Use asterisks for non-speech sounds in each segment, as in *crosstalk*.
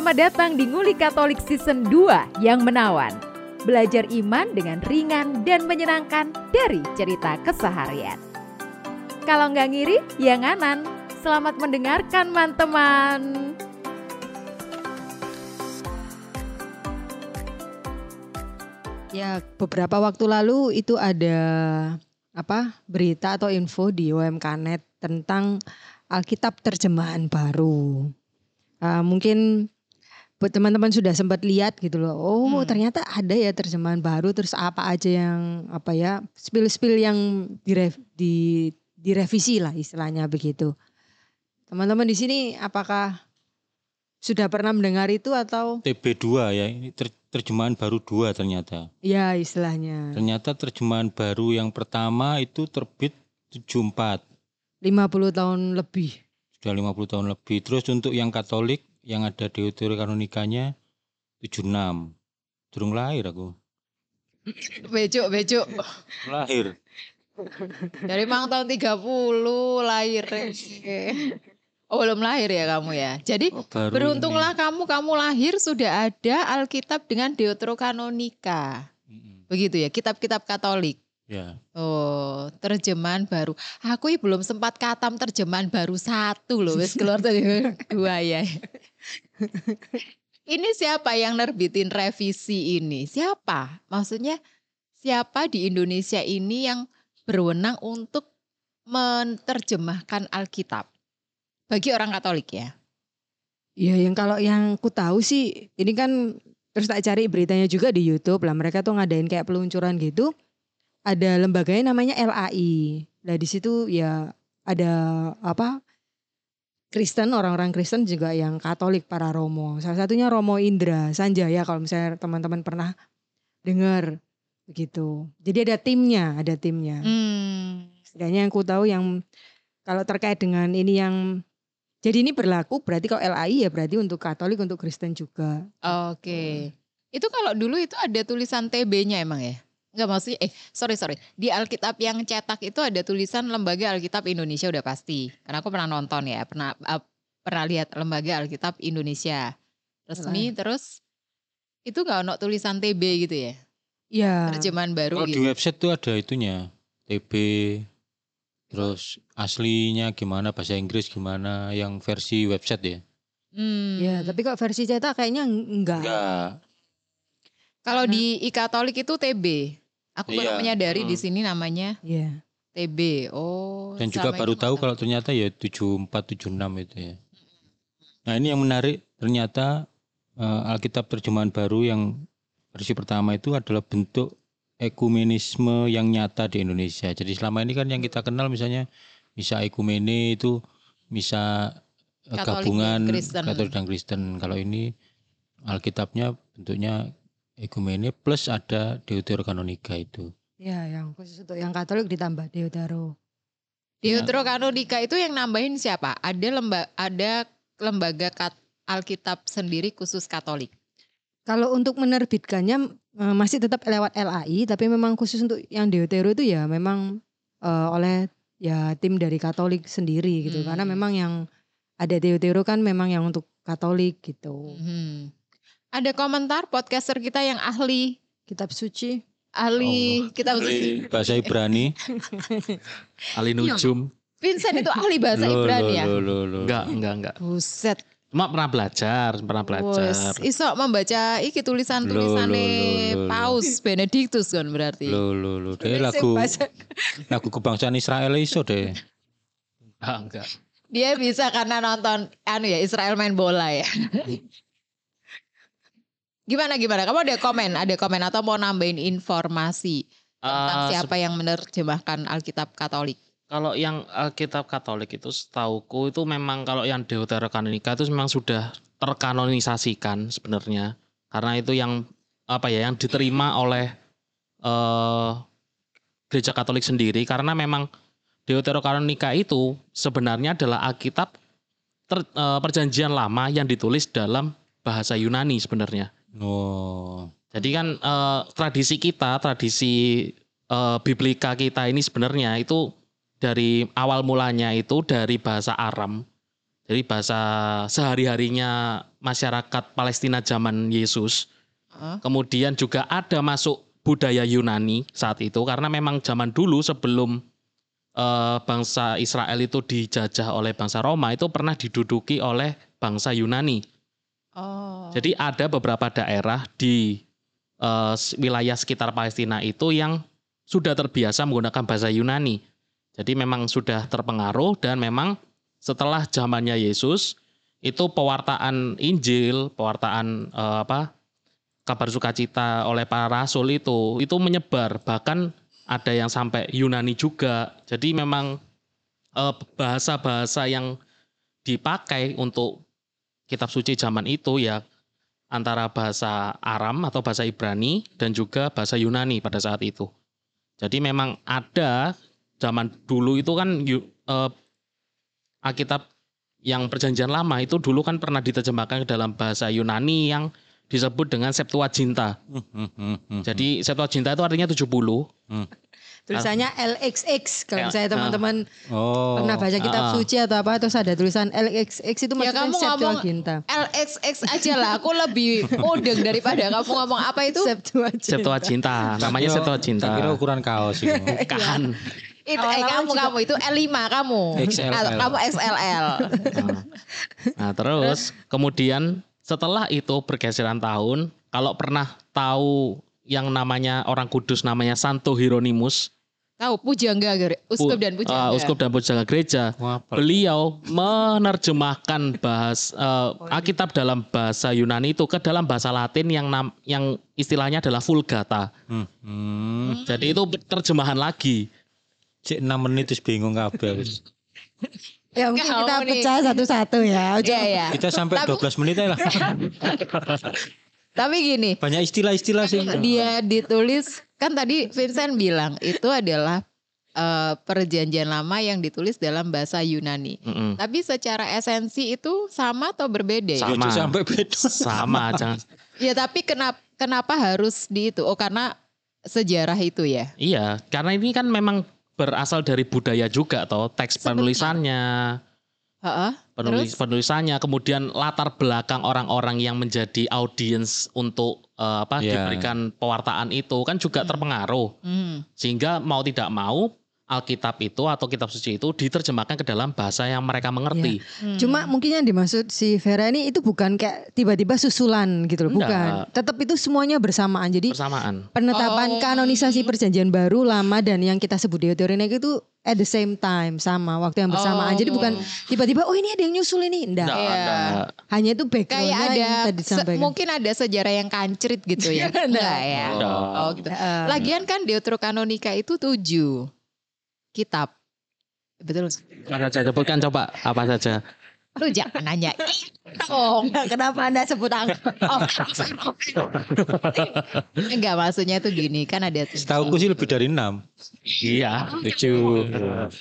Selamat datang di Nguli Katolik Season 2 yang menawan. Belajar iman dengan ringan dan menyenangkan dari cerita keseharian. Kalau nggak ngiri, ya nganan. Selamat mendengarkan, teman-teman. Ya, beberapa waktu lalu itu ada apa berita atau info di UMKNet tentang Alkitab terjemahan baru. Uh, mungkin teman-teman sudah sempat lihat gitu loh. Oh, hmm. ternyata ada ya terjemahan baru. Terus apa aja yang apa ya spill-spill yang diref, di direvisi lah istilahnya begitu. Teman-teman di sini apakah sudah pernah mendengar itu atau TB2 ya ini ter terjemahan baru dua ternyata. Ya istilahnya. Ternyata terjemahan baru yang pertama itu terbit 74. 50 tahun lebih. Sudah 50 tahun lebih. Terus untuk yang Katolik yang ada Deuterokanonikanya 76. Durung lahir aku. Becuk, becuk. Lahir. Dari mang tahun 30 lahir. Oh belum lahir ya kamu ya. Jadi oh, beruntunglah ini. kamu kamu lahir sudah ada Alkitab dengan Deuterokanonika. Begitu ya, kitab-kitab Katolik. Ya. Oh, terjemahan baru. Aku belum sempat katam terjemahan baru satu loh, wes keluar tadi *laughs* dua ya. Ini siapa yang nerbitin revisi ini? Siapa? Maksudnya siapa di Indonesia ini yang berwenang untuk menerjemahkan Alkitab? bagi orang Katolik ya. Iya, yang kalau yang ku tahu sih ini kan terus tak cari beritanya juga di YouTube lah. Mereka tuh ngadain kayak peluncuran gitu. Ada lembaganya namanya LAI. Nah di situ ya ada apa Kristen orang-orang Kristen juga yang Katolik para Romo. Salah satunya Romo Indra Sanjaya kalau misalnya teman-teman pernah dengar begitu. Jadi ada timnya, ada timnya. Hmm. Setidaknya yang ku tahu yang kalau terkait dengan ini yang jadi ini berlaku berarti kalau LAI ya berarti untuk Katolik untuk Kristen juga. Oke. Okay. Itu kalau dulu itu ada tulisan TB-nya emang ya? Enggak maksudnya eh sorry sorry di Alkitab yang cetak itu ada tulisan Lembaga Alkitab Indonesia udah pasti karena aku pernah nonton ya pernah uh, pernah lihat Lembaga Alkitab Indonesia resmi terus itu nggak ono tulisan TB gitu ya? Iya. Terjemahan baru. Kalau gitu. di website tuh ada itunya TB Terus aslinya gimana bahasa Inggris gimana yang versi website ya? Hmm. Ya, tapi kok versi cetak kayaknya enggak. Enggak. Kalau nah. di I-Katolik itu TB. Aku baru iya. menyadari hmm. di sini namanya yeah. TB. Oh. Dan juga baru tahu kalau ternyata ya 7476 itu ya. Nah, ini yang menarik ternyata uh, Alkitab terjemahan baru yang versi pertama itu adalah bentuk ekumenisme yang nyata di Indonesia. Jadi selama ini kan yang kita kenal misalnya bisa ekumene itu bisa eh, Katolik gabungan. Katolik dan Kristen. Kalau ini Alkitabnya bentuknya ekumene plus ada Deuterokanonika itu. Ya, yang khusus untuk yang Katolik ditambah Deutero. Deuterokanonika itu yang nambahin siapa? Ada lembaga ada lembaga Alkitab sendiri khusus Katolik. Kalau untuk menerbitkannya uh, masih tetap lewat LAI, tapi memang khusus untuk yang Deutero itu ya memang uh, oleh ya tim dari Katolik sendiri gitu. Hmm. Karena memang yang ada Deutero kan memang yang untuk Katolik gitu. Hmm. Ada komentar podcaster kita yang ahli kitab suci, ahli oh, kitab suci bahasa Ibrani, *laughs* ahli nujum. Vincent itu ahli bahasa Ibrani ya? Enggak, enggak, enggak. Buset. Cuma pernah belajar, pernah belajar. Wes, iso membaca iki tulisan tulisannya Paus Benedictus kan berarti. Lo lo lo, deh lagu lagu kebangsaan Israel iso deh. Ah, enggak. Dia bisa karena nonton anu ya Israel main bola ya. *laughs* gimana gimana? Kamu ada komen, ada komen atau mau nambahin informasi tentang uh, siapa yang menerjemahkan Alkitab Katolik? Kalau yang Alkitab Katolik itu setauku itu memang kalau yang Deuterokanonika itu memang sudah terkanonisasikan sebenarnya karena itu yang apa ya yang diterima oleh uh, gereja Katolik sendiri karena memang Deuterokanonika itu sebenarnya adalah Alkitab ter, uh, perjanjian lama yang ditulis dalam bahasa Yunani sebenarnya. Oh. Jadi kan uh, tradisi kita, tradisi uh, biblika kita ini sebenarnya itu dari awal mulanya itu dari bahasa Aram. Jadi bahasa sehari-harinya masyarakat Palestina zaman Yesus. Heeh. Kemudian juga ada masuk budaya Yunani saat itu karena memang zaman dulu sebelum eh, bangsa Israel itu dijajah oleh bangsa Roma itu pernah diduduki oleh bangsa Yunani. Oh. Jadi ada beberapa daerah di s- wilayah sekitar Palestina itu yang sudah terbiasa menggunakan bahasa Yunani. Jadi memang sudah terpengaruh dan memang setelah zamannya Yesus itu pewartaan Injil, pewartaan eh, apa kabar sukacita oleh para rasul itu itu menyebar bahkan ada yang sampai Yunani juga. Jadi memang eh, bahasa-bahasa yang dipakai untuk kitab suci zaman itu ya antara bahasa Aram atau bahasa Ibrani dan juga bahasa Yunani pada saat itu. Jadi memang ada zaman dulu itu kan eh, Alkitab yang perjanjian lama itu dulu kan pernah diterjemahkan ke dalam bahasa Yunani yang disebut dengan Septuaginta. Hmm, hmm, hmm. Jadi Septuaginta itu artinya 70. Tulisannya LXX kalau L- misalnya teman-teman oh, pernah baca kitab ah. suci atau apa terus ada tulisan LXX itu Ya, maksudnya kamu ngomong- Septuaginta. LXX aja lah, aku lebih mudeng daripada kamu ngomong apa itu? Septuaginta. Septuaginta, namanya Septuaginta. tak kira ukuran kaos itu. *laughs* Bukan. Itu eh kamu juga- kamu itu L5 kamu. XLL. Atau kamu XLL. Nah, *laughs* nah, terus kemudian setelah itu pergeseran tahun, kalau pernah tahu yang namanya orang kudus namanya Santo Hieronymus, Tahu pujangga Gere- uskup dan uh, pujangga. uskup dan pujangga gereja, Wah, beliau menerjemahkan bahas uh, Alkitab dalam bahasa Yunani itu ke dalam bahasa Latin yang nam, yang istilahnya adalah Vulgata. Hmm, hmm. Jadi itu terjemahan lagi. Cek 6 menit terus bingung kabeh. wis. *laughs* Ya mungkin Kamu kita nih. pecah satu-satu ya. Iya ya. Kita sampai Tapi- 12 menit aja lah. *laughs* Tapi gini, Banyak istilah-istilah sih. dia ditulis kan tadi Vincent bilang itu adalah eh, perjanjian lama yang ditulis dalam bahasa Yunani. Mm-mm. Tapi secara esensi itu sama atau berbeda ya? Ya, Sama. cek sampai beda. Sama, *laughs* jangan. Ya tapi kenapa kenapa harus di itu? Oh karena sejarah itu ya. Iya, karena ini kan memang berasal dari budaya juga toh, teks Sebentar. penulisannya, Heeh. penulis Terus? penulisannya, kemudian latar belakang orang-orang yang menjadi audiens untuk eh, apa Iya. diberikan pewartaan itu kan juga terpengaruh. Hmm. Sehingga mau tidak mau Alkitab itu atau kitab suci itu diterjemahkan ke dalam bahasa yang mereka mengerti. Hmm. Cuma mungkin yang dimaksud si Vera ini itu bukan kayak tiba-tiba susulan gitu loh, Enggak. bukan. Tetap itu semuanya bersamaan. Jadi Bersamaan. penetapan Oh. kanonisasi perjanjian baru lama dan yang kita sebut Deuteronomy itu at the same time sama waktu yang bersamaan. Oh. Jadi bukan tiba-tiba oh ini ada yang nyusul ini, enggak. Iya. ada. Hanya itu backgroundnya kayak ada yang tadi se- disampaikan. mungkin ada sejarah yang kancrit gitu ya. *laughs* Enggak. Ya. Enggak. Oh gitu. Lagian kan Deuterokanonika itu tujuh kitab. Betul. Apa saja sebutkan coba apa saja. Lu jangan nanya. Oh, kenapa anda sebut angka? oh. Enggak maksudnya tuh gini kan ada Setahu sih lebih dari 6. Iya. Lucu.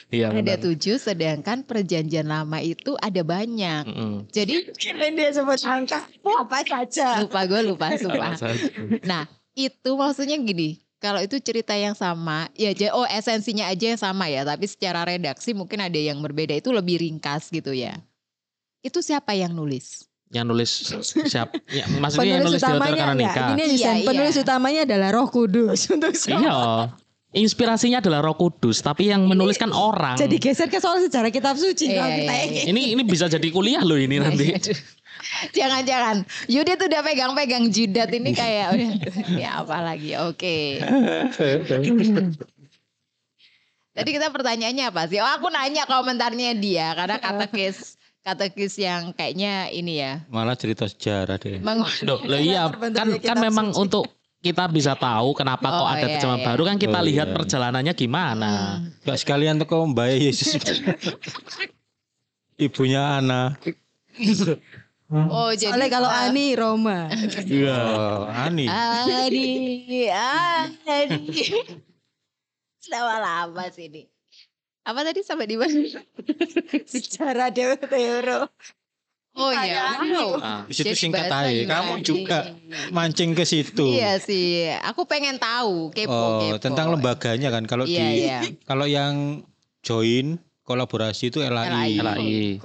Iya. ada tujuh sedangkan perjanjian lama itu ada banyak. Mm-mm. Jadi dia sebut angka apa saja. lupa gue lupa sumpah. Apa saja. Nah itu maksudnya gini. Kalau itu cerita yang sama, ya j- oh esensinya aja yang sama ya, tapi secara redaksi mungkin ada yang berbeda. Itu lebih ringkas gitu ya. Itu siapa yang nulis? Yang nulis siap? Ya, maksudnya yang Penulis nulis di utamanya Deuterokanonika. enggak. Ini Iya, desain. iya. Penulis utamanya adalah Roh Kudus *laughs* untuk semua. Iya. Inspirasinya adalah Roh Kudus, tapi yang menuliskan orang. Jadi geser ke soal sejarah kitab suci. Iya, kalau kita iya, ingin. ini ini bisa jadi kuliah loh ini nanti. Jangan-jangan. Yudi tuh udah pegang-pegang jidat ini kayak udah *laughs* ini apa lagi? Oke. Tadi kita pertanyaannya apa sih? Oh aku nanya komentarnya dia karena katekis katekis yang kayaknya ini ya. Malah cerita sejarah deh. Meng- Loh, loh iya kan kan memang suci. untuk kita bisa tahu kenapa kok Oh, ada iya, terjemahan iya. baru kan kita Oh, lihat iya. perjalanannya gimana. Gak sekalian teko Mbak Yesus. *laughs* Ibunya Ana. *laughs* Oh jadi Soalnya kalau Ani Roma. *laughs* Iya. Ani. Adi, Adi. *laughs* Selama lama sih ini. Apa tadi sampai di mana? *laughs* Sejarah Dewa Teoro. Oh iya. Wow. Ah. Di situ Jadi singkat aja. Kamu juga mancing ke situ. Iya sih, aku pengen tahu kepo Oh, kepo. tentang lembaganya kan. Kalau Iya di iya. kalau yang join kolaborasi itu LAI. LAI.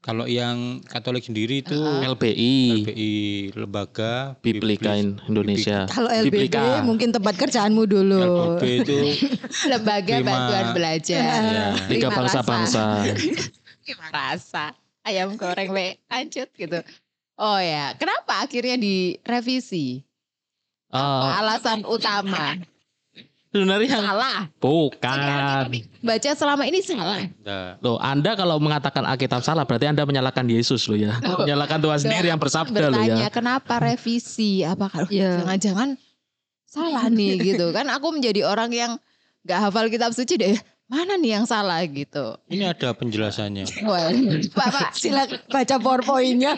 Kalau yang Katolik sendiri itu LBI, LBI Lembaga Biblika Biblis- Indonesia. Kalau LBB Biblika. mungkin tempat kerjaanmu dulu. LBB itu *laughs* Lembaga Lima- Bantuan Belajar. ya, Liga Lima bangsa-bangsa. Lima *laughs* rasa. Ayam goreng le, lanjut gitu. Oh ya, kenapa akhirnya direvisi? Eh, Alasan utama. Sebenarnya yang Salah. bukan. Baca selama ini salah. Loh, Anda kalau mengatakan Alkitab salah berarti Anda menyalahkan Yesus loh ya. menyalahkan Tuhan sendiri yang bersabda loh Bertanya ya. kenapa revisi? Apakah Iya. jangan-jangan salah nih *laughs* gitu kan? Aku menjadi orang yang gak hafal kitab suci deh. Mana nih yang salah gitu? ini ada penjelasannya. Wah, Pak, Pak, Silakan baca powerpointnya.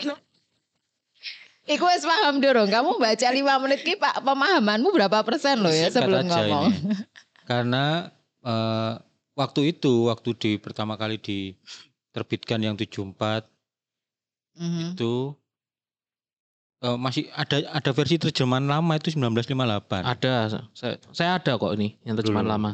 Iku wis paham dorong. Kamu baca lima menit ki Pak, pemahamanmu berapa persen loh ya sebelum ngomong. ini. *laughs* Karena eh, waktu itu, waktu di pertama kali diterbitkan yang 74 Mhm. itu eh, masih ada ada versi terjemahan lama itu 1958. Ada, saya, saya ada kok ini yang terjemahan Belum. lama.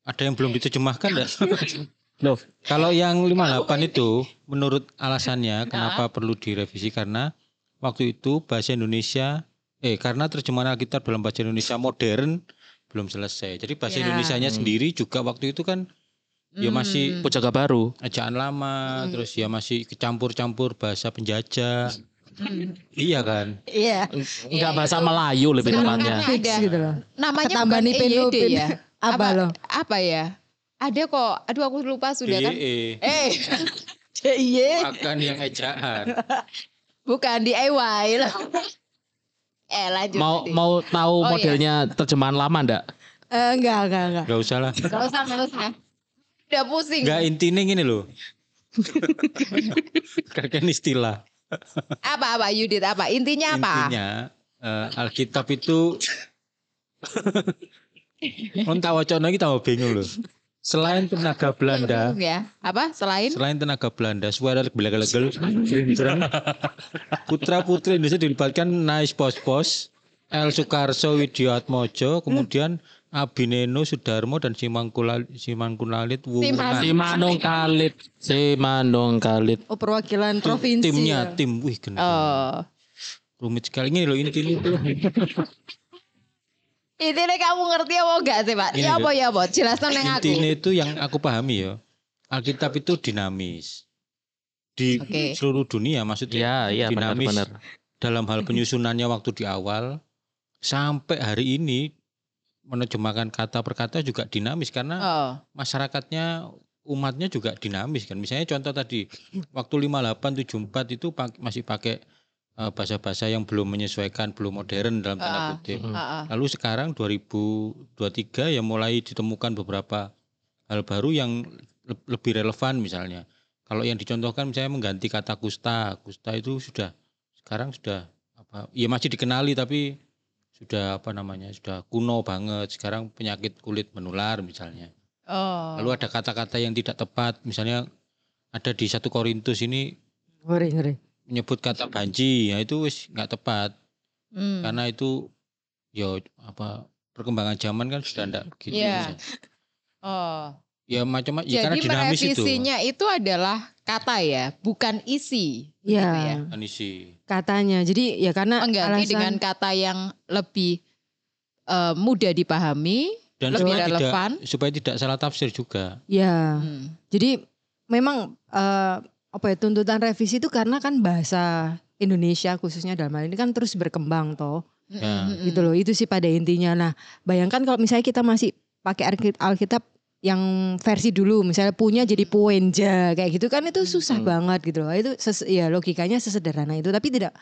Ada yang belum diterjemahkan enggak? *laughs* Loh. Kalau yang 58 itu menurut alasannya kenapa perlu direvisi karena waktu itu bahasa Indonesia eh karena terjemahan Alkitab dalam bahasa Indonesia modern belum selesai. Jadi bahasa Ya. Indonesianya sendiri juga waktu itu kan ya masih Pujaga baru. ejaan lama terus ya masih kecampur-campur bahasa penjajah. Iya kan? Iya. Enggak bahasa Melayu lebih tepatnya. kan gitu loh. Namanya Ketambahan bukan EYD ya. Apa loh? Apa ya? Ada kok. Aduh aku lupa sudah kan. DE. Eh, *laughs* Iya. Makan yang ejaan. bukan DIY loh. Eh lanjut. Mau tadi. mau tahu Oh, iya. modelnya terjemahan lama enggak? Eh, enggak, enggak, enggak. Gak usah lah. Gak usah, gak usah. Udah pusing. Gak intinya gini loh. *laughs* Kakek istilah. Apa apa Yudit apa? Intinya apa? Intinya eh, Alkitab itu *laughs* Kon tak wacana iki tambah bingung loh. Selain tenaga Belanda, Ya, apa? Selain selain tenaga Belanda, suara belegel-legel, putra putri Indonesia dilibatkan Nais Pos-Pos, El Sukarso Widiatmojo, kemudian Abineno Sudarmo dan Simangkulalit Simangkulalit Wuwungan. Simanung Kalit, Simanung Kalit. Oh, perwakilan provinsi. Timnya ya. tim, wih gendeng. oh. rumit sekali ini loh ini ini. Intinya kamu ngerti apa enggak sih, Pak? Ini, Ya apa ya, Bot? Jelaskan yang aku. Intinya itu yang aku pahami ya. Alkitab itu dinamis. Di Oke. seluruh dunia maksudnya Iya, iya dinamis benar-benar. dalam hal *laughs* penyusunannya waktu di awal sampai hari ini menerjemahkan kata per kata juga dinamis karena Oh. masyarakatnya umatnya juga dinamis kan. Misalnya contoh tadi waktu 5874 itu masih pakai bahasa-bahasa yang belum menyesuaikan, belum modern dalam tanda Ah. kutip. Mm. Heeh. Lalu sekarang 2023 ya mulai ditemukan beberapa hal baru yang le- lebih relevan misalnya. Kalau yang dicontohkan misalnya mengganti kata kusta, kusta itu sudah sekarang sudah apa? Ya masih dikenali tapi sudah apa namanya? Sudah kuno banget. Sekarang penyakit kulit menular misalnya. Oh. Lalu ada kata-kata yang tidak tepat, misalnya ada di satu Korintus ini Ngeri, ngeri. Menyebut kata banji, ya itu wis nggak tepat Hmm. karena itu ya apa perkembangan zaman kan sudah enggak begitu. Iya. bisa. *laughs* Oh. Ya macam-macam ya karena dinamis itu. merevisinya itu. adalah kata ya, bukan isi. Iya, Gitu ya. Kan isi. katanya. Jadi ya karena Mengganti alasan dengan kata yang lebih eh, mudah dipahami. Dan Lebih supaya relevan. tidak supaya tidak salah tafsir juga. ya. Hmm. Jadi memang eh, apa ya tuntutan revisi itu karena kan bahasa Indonesia khususnya dalam hal ini kan terus berkembang toh. Ya. Mm-mm. gitu loh itu sih pada intinya nah bayangkan kalau misalnya kita masih pakai Alki- Alkitab yang versi dulu misalnya punya jadi puenja kayak gitu kan itu susah Hmm. banget gitu loh itu ses- ya logikanya sesederhana itu tapi tidak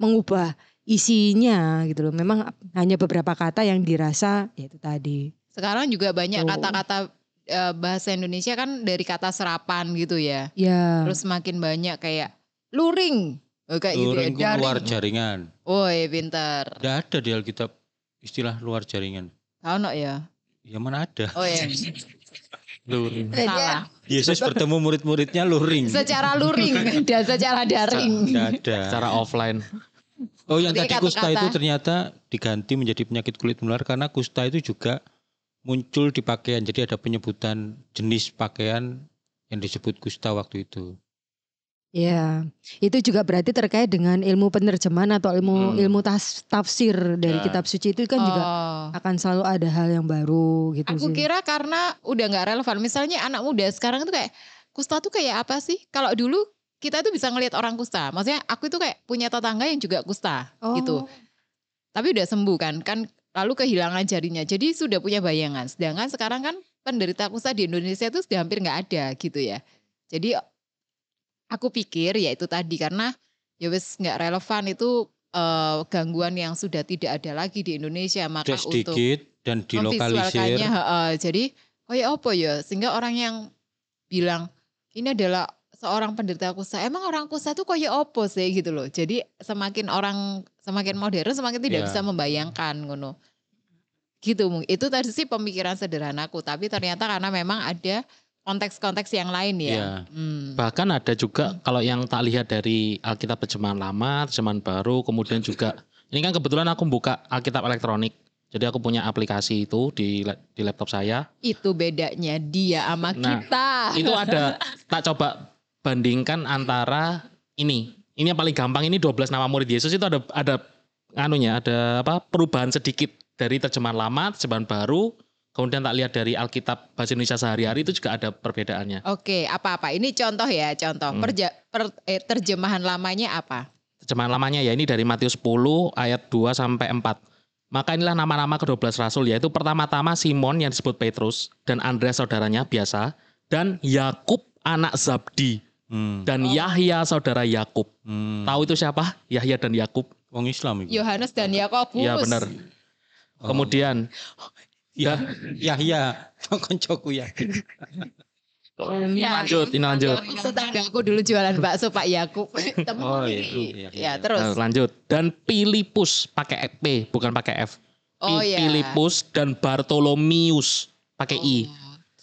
mengubah isinya gitu loh memang hanya beberapa kata yang dirasa ya itu tadi Sekarang juga banyak kata-kata eh, bahasa Indonesia kan dari kata serapan gitu ya. ya Terus makin banyak kayak luring. Oh, kayak gitu ya. Luring luar jaringan. Woi, pinter. Tidak ada di Alkitab istilah luar jaringan. Tahu no ya? Ya mana ada. Oh ya. *laughs* Luring. Salah. Yesus bertemu murid-muridnya luring. Secara luring *laughs* dan secara daring. Tidak ada. Secara offline. Oh yang Tapi tadi kusta itu ternyata diganti menjadi penyakit kulit menular karena kusta itu juga muncul di pakaian. Jadi ada penyebutan jenis pakaian yang disebut kusta waktu itu. Ya, itu juga berarti terkait dengan ilmu penerjemahan atau ilmu Hmm. ilmu tas- tafsir dari Ya. kitab suci itu kan juga Oh. akan selalu ada hal yang baru gitu Aku sih. kira karena udah nggak relevan. Misalnya anak muda sekarang tuh kayak kusta tuh kayak apa sih? Kalau dulu kita tuh bisa ngelihat orang kusta. Maksudnya aku itu kayak punya tetangga yang juga kusta Oh. gitu. Tapi udah sembuh kan? Kan lalu kehilangan jarinya. Jadi sudah punya bayangan. Sedangkan sekarang kan penderita kusta di Indonesia itu sudah hampir nggak ada gitu ya. Jadi aku pikir ya itu tadi karena ya wis nggak relevan itu eh, gangguan yang sudah tidak ada lagi di Indonesia maka Sudah untuk dan dilokalisir. heeh. jadi kayak apa ya sehingga orang yang bilang ini adalah seorang penderita kusta emang orang kusta tuh kayak apa sih gitu loh jadi semakin orang semakin modern semakin tidak Ya. bisa membayangkan ngono gitu itu tadi sih pemikiran sederhanaku tapi ternyata karena memang ada konteks-konteks yang lain ya, Ya. Hmm. Bahkan ada juga kalau yang tak lihat dari Alkitab terjemahan lama, terjemahan baru, kemudian juga ini kan kebetulan aku buka Alkitab elektronik. Jadi aku punya aplikasi itu di di laptop saya. itu bedanya dia sama Nah, kita Itu ada *laughs* tak coba bandingkan antara ini. Ini yang paling gampang ini 12 nama murid Yesus itu ada ada anunya, ada apa? perubahan sedikit dari terjemahan lama, terjemahan baru. Kemudian tak lihat dari Alkitab bahasa Indonesia sehari-hari itu juga ada perbedaannya. Oke, apa-apa? Ini contoh ya, contoh. Hmm. Perja- per- eh, terjemahan lamanya apa? terjemahan lamanya ya ini dari Matius 10 ayat 2 sampai 4. Maka inilah nama-nama ke-12 rasul yaitu pertama-tama Simon yang disebut Petrus dan Andreas saudaranya biasa dan Yakub anak Zabdi Hmm. dan Oh. Yahya saudara Yakub. Hmm. Tahu itu siapa? Yahya dan Yakub. Wong Islam itu. Yohanes dan Yakobus. Iya benar. Oh. Kemudian Ya, Yahya, koncoku ya. Ya. lanjut, ini lanjut. Tetangga aku dulu jualan bakso Pak Yakub. *laughs* Temu Oh, ini. itu, iya, Ya, iya. terus. Nah, lanjut. Dan Filipus pakai P bukan pakai F. Oh ya. Filipus dan Bartolomius pakai I.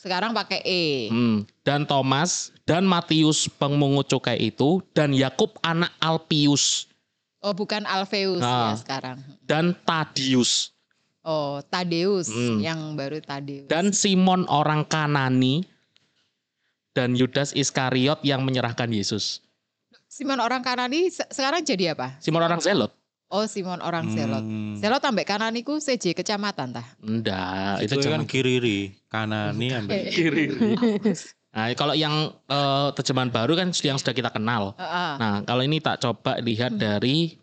Sekarang pakai E. Hmm. Dan Thomas dan Matius pengungut cukai itu dan Yakub anak Alpius Oh, bukan Alfeus Nah. ya sekarang. dan Tadius Oh, Tadeus Hmm. yang baru Tadeus. dan Simon orang Kanani dan Yudas Iskariot yang menyerahkan Yesus. Simon orang Kanani se- sekarang jadi apa? Simon orang Zelot? Oh, Simon orang Zelot. Hmm. Zelot ambek Kananiku CJ kecamatan tah. Enggak, Itu, kan cuma kiriri, kanani ambil. *laughs* kiri. Nah, kalau yang eh, terjemahan baru kan yang sudah kita kenal. Heeh. Nah, kalau ini tak coba lihat dari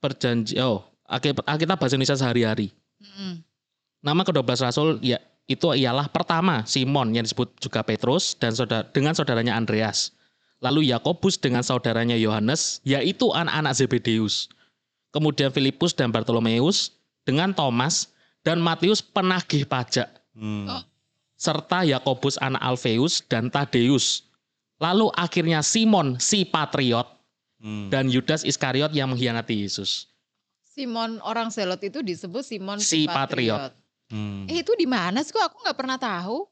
perjanji oh, Alkitab bahasa Indonesia sehari-hari. Mm-mm. Nama ke-12 rasul ya itu ialah pertama Simon yang disebut juga Petrus dan saudara, dengan saudaranya Andreas. Lalu Yakobus dengan saudaranya Yohanes yaitu anak-anak Zebedeus. Kemudian Filipus dan Bartolomeus dengan Thomas dan Matius penagih pajak Hmm. Oh. serta Yakobus anak Alfeus dan Tadeus. Lalu akhirnya Simon si patriot Hmm. dan Yudas Iskariot yang mengkhianati Yesus. Simon orang Zelot itu disebut Simon Si patriot. Hmm. Eh itu di mana sih kok aku nggak pernah tahu?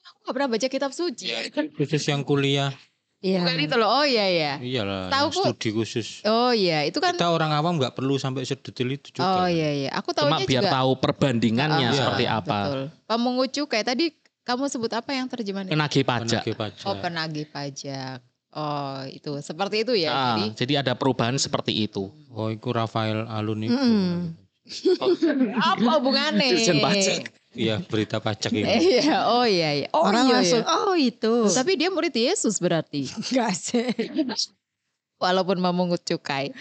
Aku nggak pernah baca kitab suci. Khusus yang kuliah, Iya. Bukan itu loh. Oh iya iya. iyalah, Tahu, Bu. studi khusus. Oh iya, itu kan Kita orang awam nggak perlu sampai sedetail itu juga. Oh iya iya. Aku Cuma tahunya biar juga tahu perbandingannya Ah, seperti ah, apa. Betul. Pemungut cukai tadi kamu sebut apa yang terjemahannya? Penagih pajak. Penagih pajak. Oh penagih pajak. Oh itu seperti itu ya. Ah, Jadi jadi ada perubahan seperti itu. Oh, itu Rafael Alun itu. Mm-mm. *laughs* apa hubungannya? Dirjen pajak. Iya, berita pajak ini. *laughs* Iya, oh iya iya. Oh Orang iya, langsung, iya. oh itu. Tapi dia murid Yesus berarti. *laughs* Enggak sih. Walaupun memungut cukai,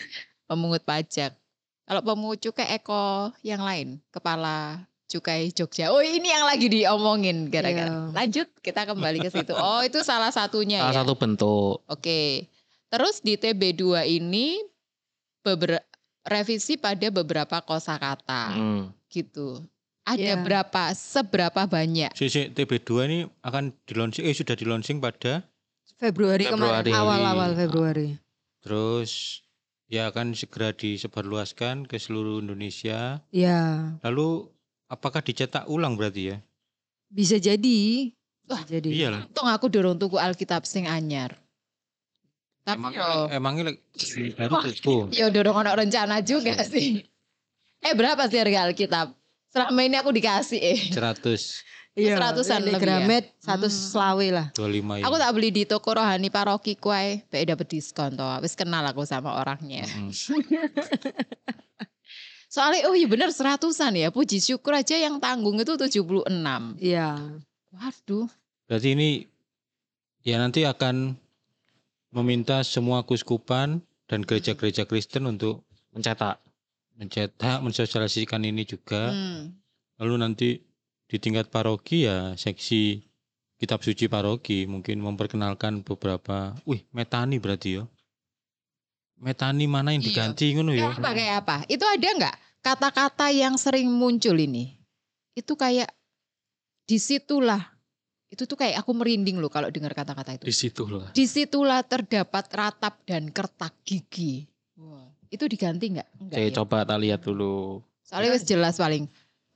memungut pajak. Kalau pemungut cukai Eko yang lain, kepala cukai Jogja. Oh ini yang lagi diomongin gara-gara. Iya. Lanjut kita kembali ke situ. Oh itu salah satunya Salah ya. satu bentuk. Oke. Terus di TB2 ini beber revisi pada beberapa kosakata Hmm. gitu. Ada Iya. berapa? Seberapa banyak? CC TB2 ini akan di launching, eh sudah di launching pada Februari, Februari. kemarin, awal-awal Februari. terus ya akan segera disebarluaskan ke seluruh Indonesia. Ya, Lalu apakah dicetak ulang berarti ya? bisa jadi. Wah, Bisa jadi. Iyalah. Untung aku dorong tuku Alkitab sing anyar. Tapi Emang, yo, emangnya like, baru tuh. yo dorong ono rencana juga sih. Eh berapa sih harga Alkitab? Selama ini aku dikasih eh. 100 seratusan lek lebih ya? Gramet satu Hmm. selawe lah. 25 ya. Aku tak beli di toko rohani paroki kuai, be dapet diskon toh. Wis kenal aku sama orangnya. Mm. *laughs* Soalnya oh iya bener seratusan ya. Puji syukur aja yang tanggung itu 76. Iya. Waduh. Berarti ini ya nanti akan meminta semua kuskupan dan gereja-gereja Kristen untuk Mencetak. Mencetak, mensosialisasikan ini juga. Hmm. Lalu nanti di tingkat paroki ya seksi kitab suci paroki mungkin memperkenalkan beberapa. Wih, metani berarti ya. Metani mana yang Iya. diganti ngono ya. Kayak apa? Itu ada nggak kata-kata yang sering muncul ini? Itu kayak di situlah. Itu tuh kayak aku merinding loh kalau dengar kata-kata itu. Di situ lah. Di situlah terdapat ratap dan kertak gigi. Wah, itu diganti nggak? Enggak Oke, ya? coba tak lihat dulu. Soalnya wis jelas paling.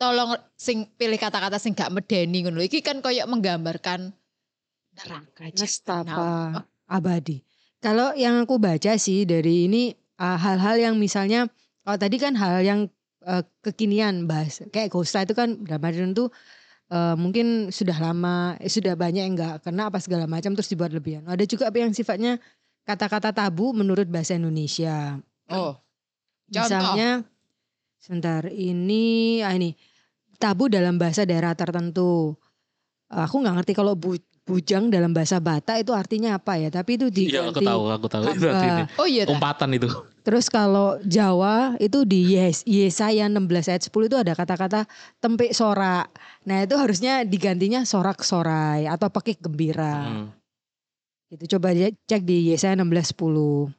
Tolong sing pilih kata-kata sing gak medeni ngono. Iki kan koyok menggambarkan neraka Nestapa abadi. Kalau yang aku baca sih dari ini uh, hal-hal yang misalnya kalau tadi kan hal yang uh, kekinian bahas kayak Ghosta itu kan artian tuh uh, mungkin sudah lama eh, sudah banyak yang enggak kena apa segala macam terus dibuat lebihan. Ada juga apa yang sifatnya kata-kata tabu menurut bahasa Indonesia. Oh. Contoh. Misalnya sebentar ini ah ini tabu dalam bahasa daerah tertentu. Aku nggak ngerti kalau bu- bujang dalam bahasa Batak itu artinya apa ya, tapi itu Iya, aku tahu, aku tahu. Itu hamba. arti ini. Oh iya. Umpatan itu. Terus kalau Jawa itu di Yes, Yesaya 16 ayat 10 itu ada kata-kata tempik sorak. Nah itu harusnya digantinya sorak sorai atau pakai gembira. Hmm. Gitu coba dia cek di Yesaya 16 10.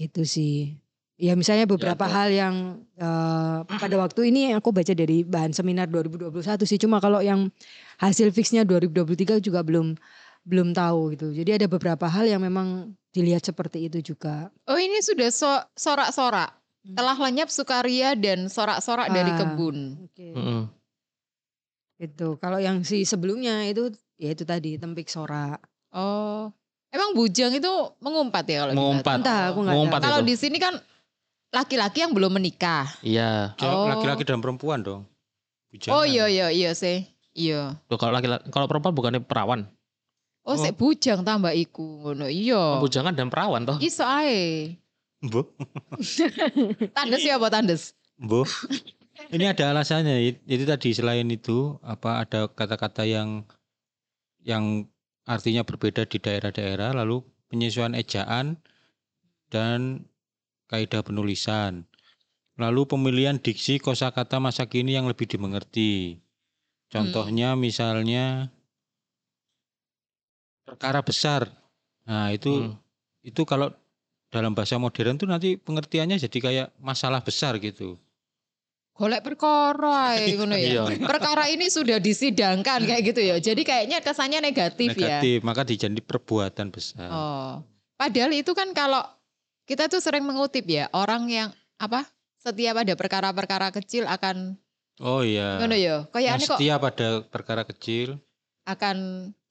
Gitu sih. Ya misalnya beberapa ada. hal yang eh, pada waktu ini aku baca dari bahan seminar 2021 sih. Cuma kalau yang hasil fixnya 2023 juga belum belum tahu gitu. Jadi ada beberapa hal yang memang dilihat seperti itu juga. Oh ini sudah so- sorak-sorak. Hmm. Telah lenyap sukaria dan sorak-sorak dari Ah. kebun. Oke. Mm-mm. Itu kalau yang si sebelumnya itu ya itu tadi tempik sorak. Oh. Emang bujang itu mengumpat ya kalau di Mengumpat. Entah aku Mengumpat tahu. Kalau di sini kan laki-laki yang belum menikah. Iya. Oh. Laki-laki dan perempuan dong. Bujangan. Oh iya iya iya sih. Iya. Loh, kalau laki kalau perempuan bukannya perawan. Oh, Oh. sik bujang tambah iku ngono. Iya. Bujangan dan perawan toh. Iso ae. Mbuh, *laughs* Tandes ya apa tandes? mbuh. Ini ada alasannya. Itu tadi selain itu apa ada kata-kata yang yang artinya berbeda di daerah-daerah lalu penyesuaian ejaan dan kaidah penulisan. Lalu pemilihan diksi kosakata masa kini yang lebih dimengerti. Contohnya misalnya perkara besar. Nah, itu Hmm. itu kalau dalam bahasa modern tuh nanti pengertiannya jadi kayak masalah besar gitu. Golek perkara ae, *laughs* ngono ya. Iya. Perkara ini sudah disidangkan kayak gitu ya. Jadi kayaknya kesannya negatif, ya. Negatif, maka dijadi perbuatan besar. Oh. Padahal itu kan kalau kita tuh sering mengutip ya orang yang apa? Setiap ada perkara-perkara kecil akan Oh iya. ngono ya. Kayaknya kok setia pada perkara kecil. akan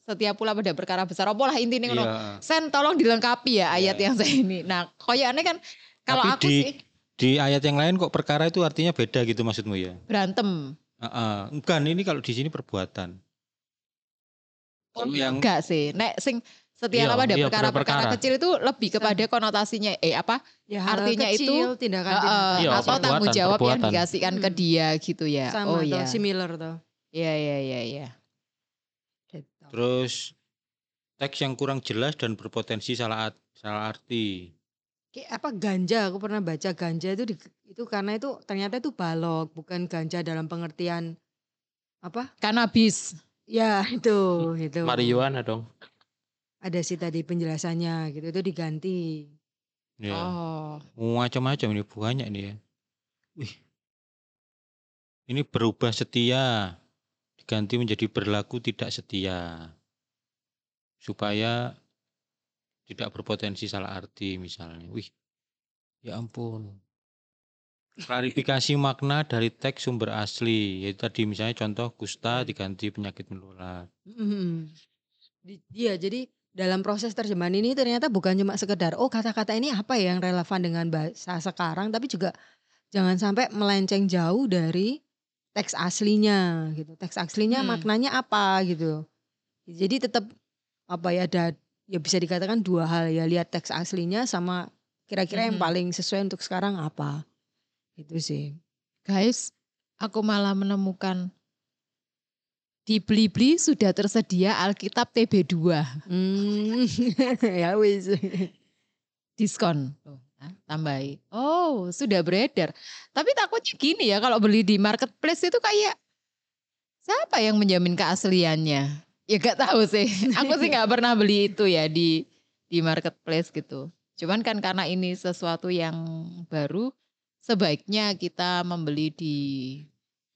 setia pula pada perkara besar. Apa lah intinya ngono. Iya. Sen tolong dilengkapi ya ayat Iya. yang saya ini. Nah, koyaknya kan kalau Tapi aku di- sih Di ayat yang lain kok perkara itu artinya beda gitu maksudmu ya? berantem. Heeh. Bukan, ini kalau di sini perbuatan. Kalau yang Enggak sih. Nek sing setia Iya, pada iya, perkara-perkara perkara. kecil itu lebih kepada konotasinya eh apa? Ya Artinya itu, kecil, tindakan eh, tindakan Iya, atau tanggung perbuatan, jawab yang perbuatan. dikasihkan ke Hmm. dia gitu ya. sama oh iya. similar tuh. Iya iya iya iya. Gitu. terus teks yang kurang jelas dan berpotensi salah salah arti. Kayak apa ganja aku pernah baca ganja itu di- itu karena itu ternyata itu balok bukan ganja dalam pengertian apa Kanabis. ya *laughs* itu itu Marijuana dong. ada sih tadi penjelasannya gitu itu diganti Ya. Oh. Macam-macam ini banyak ini ya. Wih. Ini berubah setia diganti menjadi berlaku tidak setia. Supaya tidak berpotensi salah arti misalnya. Wih. Ya ampun. Klarifikasi makna dari teks sumber asli. Yaitu tadi misalnya contoh kusta diganti penyakit menular. Mhm. Di- Iya jadi dalam proses terjemahan ini ternyata bukan cuma sekedar oh kata-kata ini apa ya yang relevan dengan bahasa sekarang tapi juga jangan sampai melenceng jauh dari teks aslinya gitu. Teks aslinya Hmm. maknanya apa gitu. Jadi tetap apa ya ada ya bisa dikatakan dua hal ya lihat teks aslinya sama kira-kira yang Mhm. paling sesuai untuk sekarang apa. Itu sih. Guys, aku malah menemukan di Blibli sudah tersedia Alkitab TB2 Hmm. *laughs* ya wis. diskon. Nah, tambahi. Oh, sudah beredar. Tapi takutnya gini ya kalau beli di marketplace itu kayak siapa yang menjamin keasliannya? Ya gak tahu sih. *laughs* Aku sih nggak pernah beli itu ya di di marketplace gitu. Cuman kan karena ini sesuatu yang baru, sebaiknya kita membeli di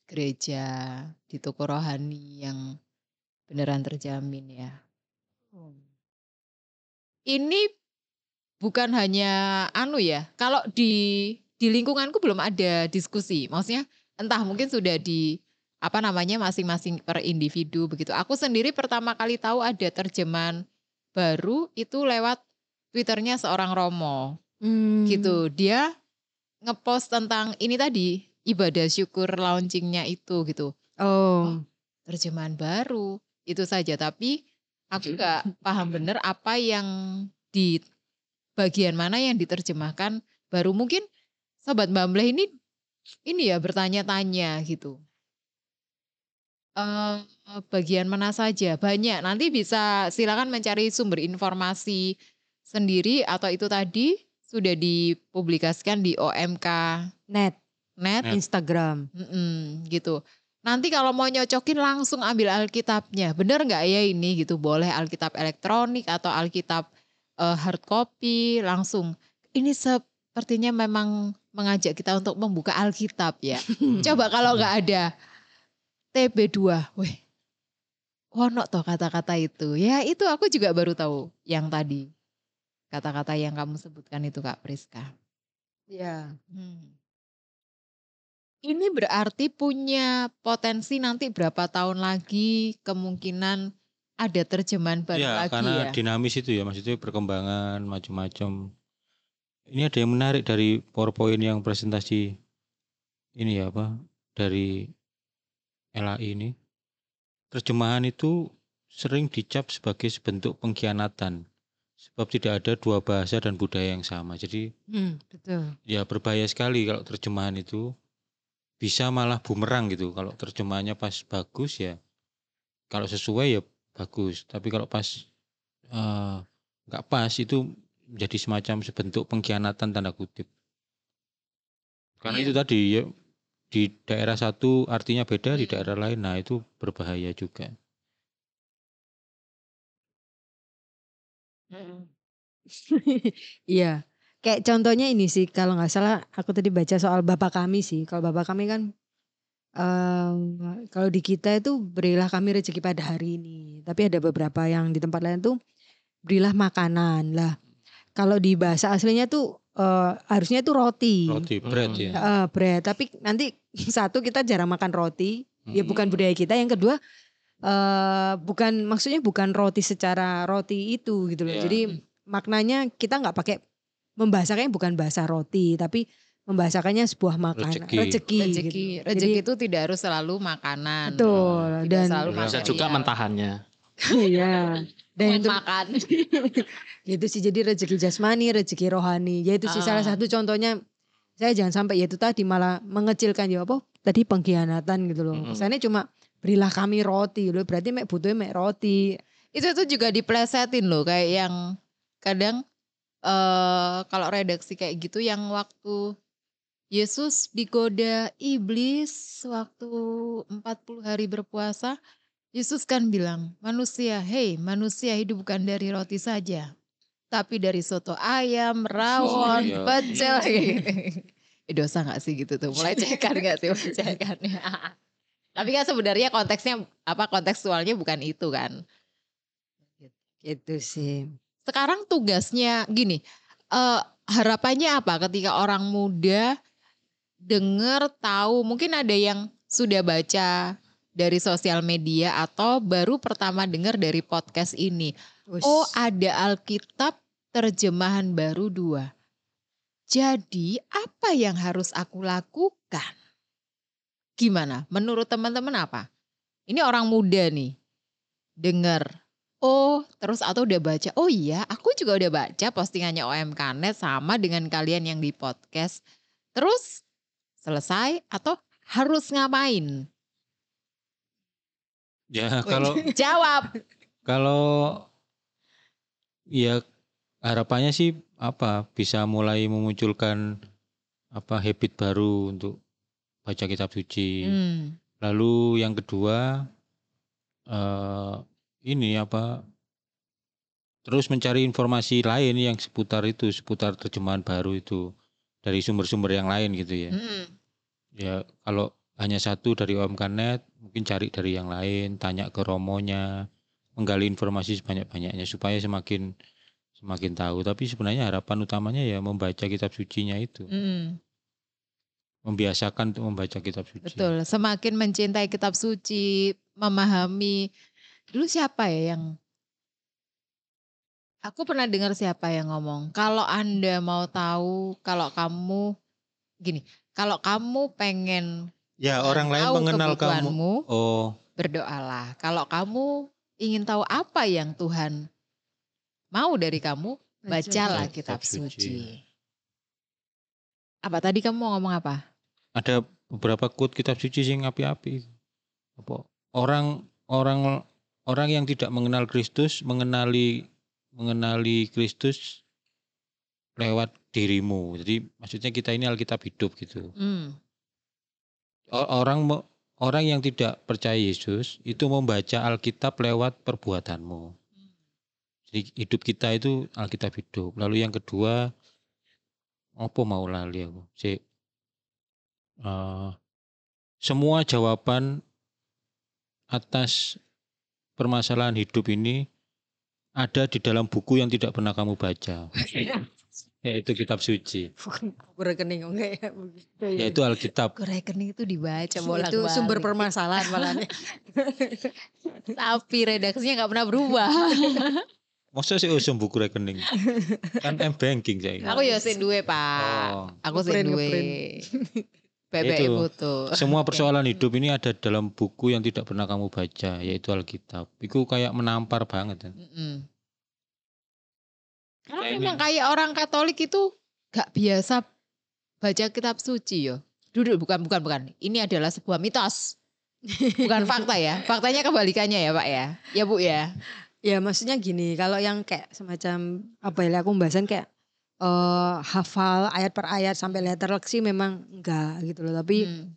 gereja, di toko rohani yang beneran terjamin ya. Ini bukan hanya anu ya, kalau di di lingkunganku belum ada diskusi. Maksudnya entah mungkin sudah di apa namanya masing-masing per individu begitu. Aku sendiri pertama kali tahu ada terjemahan baru itu lewat Twitternya seorang Romo Hmm. gitu. Dia ngepost tentang ini tadi ibadah syukur launchingnya itu gitu. Oh. Terjemahan baru itu saja. Tapi aku nggak paham bener apa yang di bagian mana yang diterjemahkan baru mungkin sobat Bambleh ini ini ya bertanya-tanya gitu. Eh bagian mana saja banyak nanti bisa silakan mencari sumber informasi sendiri atau itu tadi sudah dipublikasikan di OMK Net, net Net. Instagram. Mm-mm, gitu. Nanti kalau mau nyocokin langsung ambil Alkitabnya. Bener nggak ya ini gitu? Boleh Alkitab elektronik atau Alkitab eh, hard copy langsung. Ini sepertinya memang mengajak kita untuk membuka Alkitab ya. *laughs* Coba kalau nggak ada TB2, weh. Wono toh kata-kata itu. Ya itu aku juga baru tahu yang tadi. Kata-kata yang kamu sebutkan itu Kak Priska. Ya. Hmm. Ini berarti punya potensi nanti berapa tahun lagi kemungkinan ada terjemahan baru ya, lagi karena ya. dinamis itu ya, maksudnya perkembangan macam-macam. Ini ada yang menarik dari PowerPoint yang presentasi ini ya apa dari LAI ini. Terjemahan itu sering dicap sebagai sebentuk pengkhianatan. Sebab tidak ada dua bahasa dan budaya yang sama. Jadi Hmm, betul. ya berbahaya sekali kalau terjemahan itu bisa malah bumerang gitu. Kalau terjemahannya pas bagus ya kalau sesuai ya bagus. Tapi kalau pas eh, nggak pas itu menjadi semacam sebentuk pengkhianatan tanda kutip. Karena Iya. itu tadi ya di daerah satu artinya beda di daerah lain. Nah itu berbahaya juga. *laughs* Iya. Kayak contohnya ini sih kalau nggak salah aku tadi baca soal bapak kami sih. Kalau bapak kami kan em, kalau di kita itu berilah kami rezeki pada hari ini. Tapi ada beberapa yang di tempat lain tuh berilah makanan lah. Kalau di bahasa aslinya tuh eh, harusnya itu roti. Roti bread Hmm. ya. Eh, bread. Tapi nanti *laughs* satu kita jarang makan roti. Ya Mm. bukan budaya kita. Yang kedua eh bukan maksudnya bukan roti secara roti itu gitu loh. Iya. Jadi maknanya kita nggak pakai membahasakannya bukan bahasa roti tapi membahasakannya sebuah makanan Rezeki. rezeki, Rezeki, gitu. rezeki Jadi, itu tidak harus selalu makanan. betul Tidak dan selalu Bisa juga mentahannya. *laughs* iya dan itu makan. *laughs* gitu sih jadi rezeki jasmani rezeki rohani ya itu sih Ah. salah satu contohnya saya jangan sampai ya itu tadi malah mengecilkan ya apa tadi pengkhianatan gitu loh. Mm-mm. kesannya cuma berilah kami roti. Loh berarti mek butuhnya mek roti. Itu tuh juga diplesetin loh kayak yang kadang eh kalau redaksi kayak gitu yang waktu Yesus digoda iblis waktu 40 hari berpuasa Yesus kan bilang manusia hey manusia hidup bukan dari roti saja tapi dari soto ayam rawon Iya. pecel. *laughs* Eh, dosa gak sih gitu tuh? Mulai cekan gak sih? Mulai cekannya *laughs* tapi kan sebenarnya konteksnya apa kontekstualnya bukan itu kan? Gitu sih. Sekarang tugasnya gini, eh, harapannya apa ketika orang muda dengar tahu mungkin ada yang sudah baca dari sosial media atau baru pertama dengar dari podcast ini. Wus. Oh ada Alkitab terjemahan baru dua. Jadi apa yang harus aku lakukan? gimana? Menurut teman-teman apa? Ini orang muda nih, dengar, oh terus atau udah baca, oh iya aku juga udah baca postingannya OMKNet sama dengan kalian yang di podcast. Terus selesai atau harus ngapain? Ya kalau Jawab. kalau ya harapannya sih apa bisa mulai memunculkan apa habit baru untuk baca kitab suci. Hmm. Lalu yang kedua eh ini apa terus mencari informasi lain yang seputar itu, seputar terjemahan baru itu dari sumber-sumber yang lain gitu ya. Hmm. Ya kalau hanya satu dari OMKNet mungkin cari dari yang lain, tanya ke romonya, menggali informasi sebanyak-banyaknya supaya semakin semakin tahu. Tapi sebenarnya harapan utamanya ya membaca kitab sucinya itu, Hmm. membiasakan untuk membaca kitab suci. Betul, semakin mencintai kitab suci, memahami. Dulu siapa ya yang Aku pernah dengar siapa yang ngomong, kalau Anda mau tahu, kalau kamu gini, kalau kamu pengen Ya orang lain mengenal kamu. Oh, berdoalah. Kalau kamu ingin tahu apa yang Tuhan mau dari kamu, bacalah Baca kitab kitab suci. Apa tadi kamu mau ngomong apa? ada beberapa quote kitab suci sing api-api. Apa orang orang orang yang tidak mengenal Kristus mengenali mengenali Kristus lewat dirimu. Jadi maksudnya kita ini Alkitab hidup gitu. Hmm. Orang orang yang tidak percaya Yesus itu membaca Alkitab lewat perbuatanmu. Jadi hidup kita itu Alkitab hidup. Lalu yang kedua apa mau lali aku? Si eh, semua jawaban atas permasalahan hidup ini ada di dalam buku yang tidak pernah kamu baca. *laughs* Yaitu kitab suci. Buku rekening enggak ya? Yaitu Alkitab. Ke rekening itu dibaca bolak itu sumber permasalahan malah nih. *laughs* Tapi redaksinya nggak pernah berubah. *laughs* Masa sih usum buku rekening? *laughs* kan M banking saya. Aku ya sing duwe, Pak. Oh. Aku sing Ngeprint, duwe. *laughs* Bebek Itu. foto. Semua *laughs* persoalan hidup ini ada dalam buku yang tidak pernah kamu baca, yaitu Alkitab. Itu kayak menampar banget. kan. Mm-mm. Karena Kayak memang kayak orang Katolik itu gak biasa baca kitab suci yo. Duduk bukan bukan bukan. Ini adalah sebuah mitos. Bukan fakta ya. Faktanya kebalikannya ya, Pak ya. Ya, Bu ya. Ya maksudnya gini, kalau yang kayak semacam apa ya aku pembahasan kayak eh hafal ayat per ayat sampai letter leksi memang enggak gitu loh. Tapi Hmm.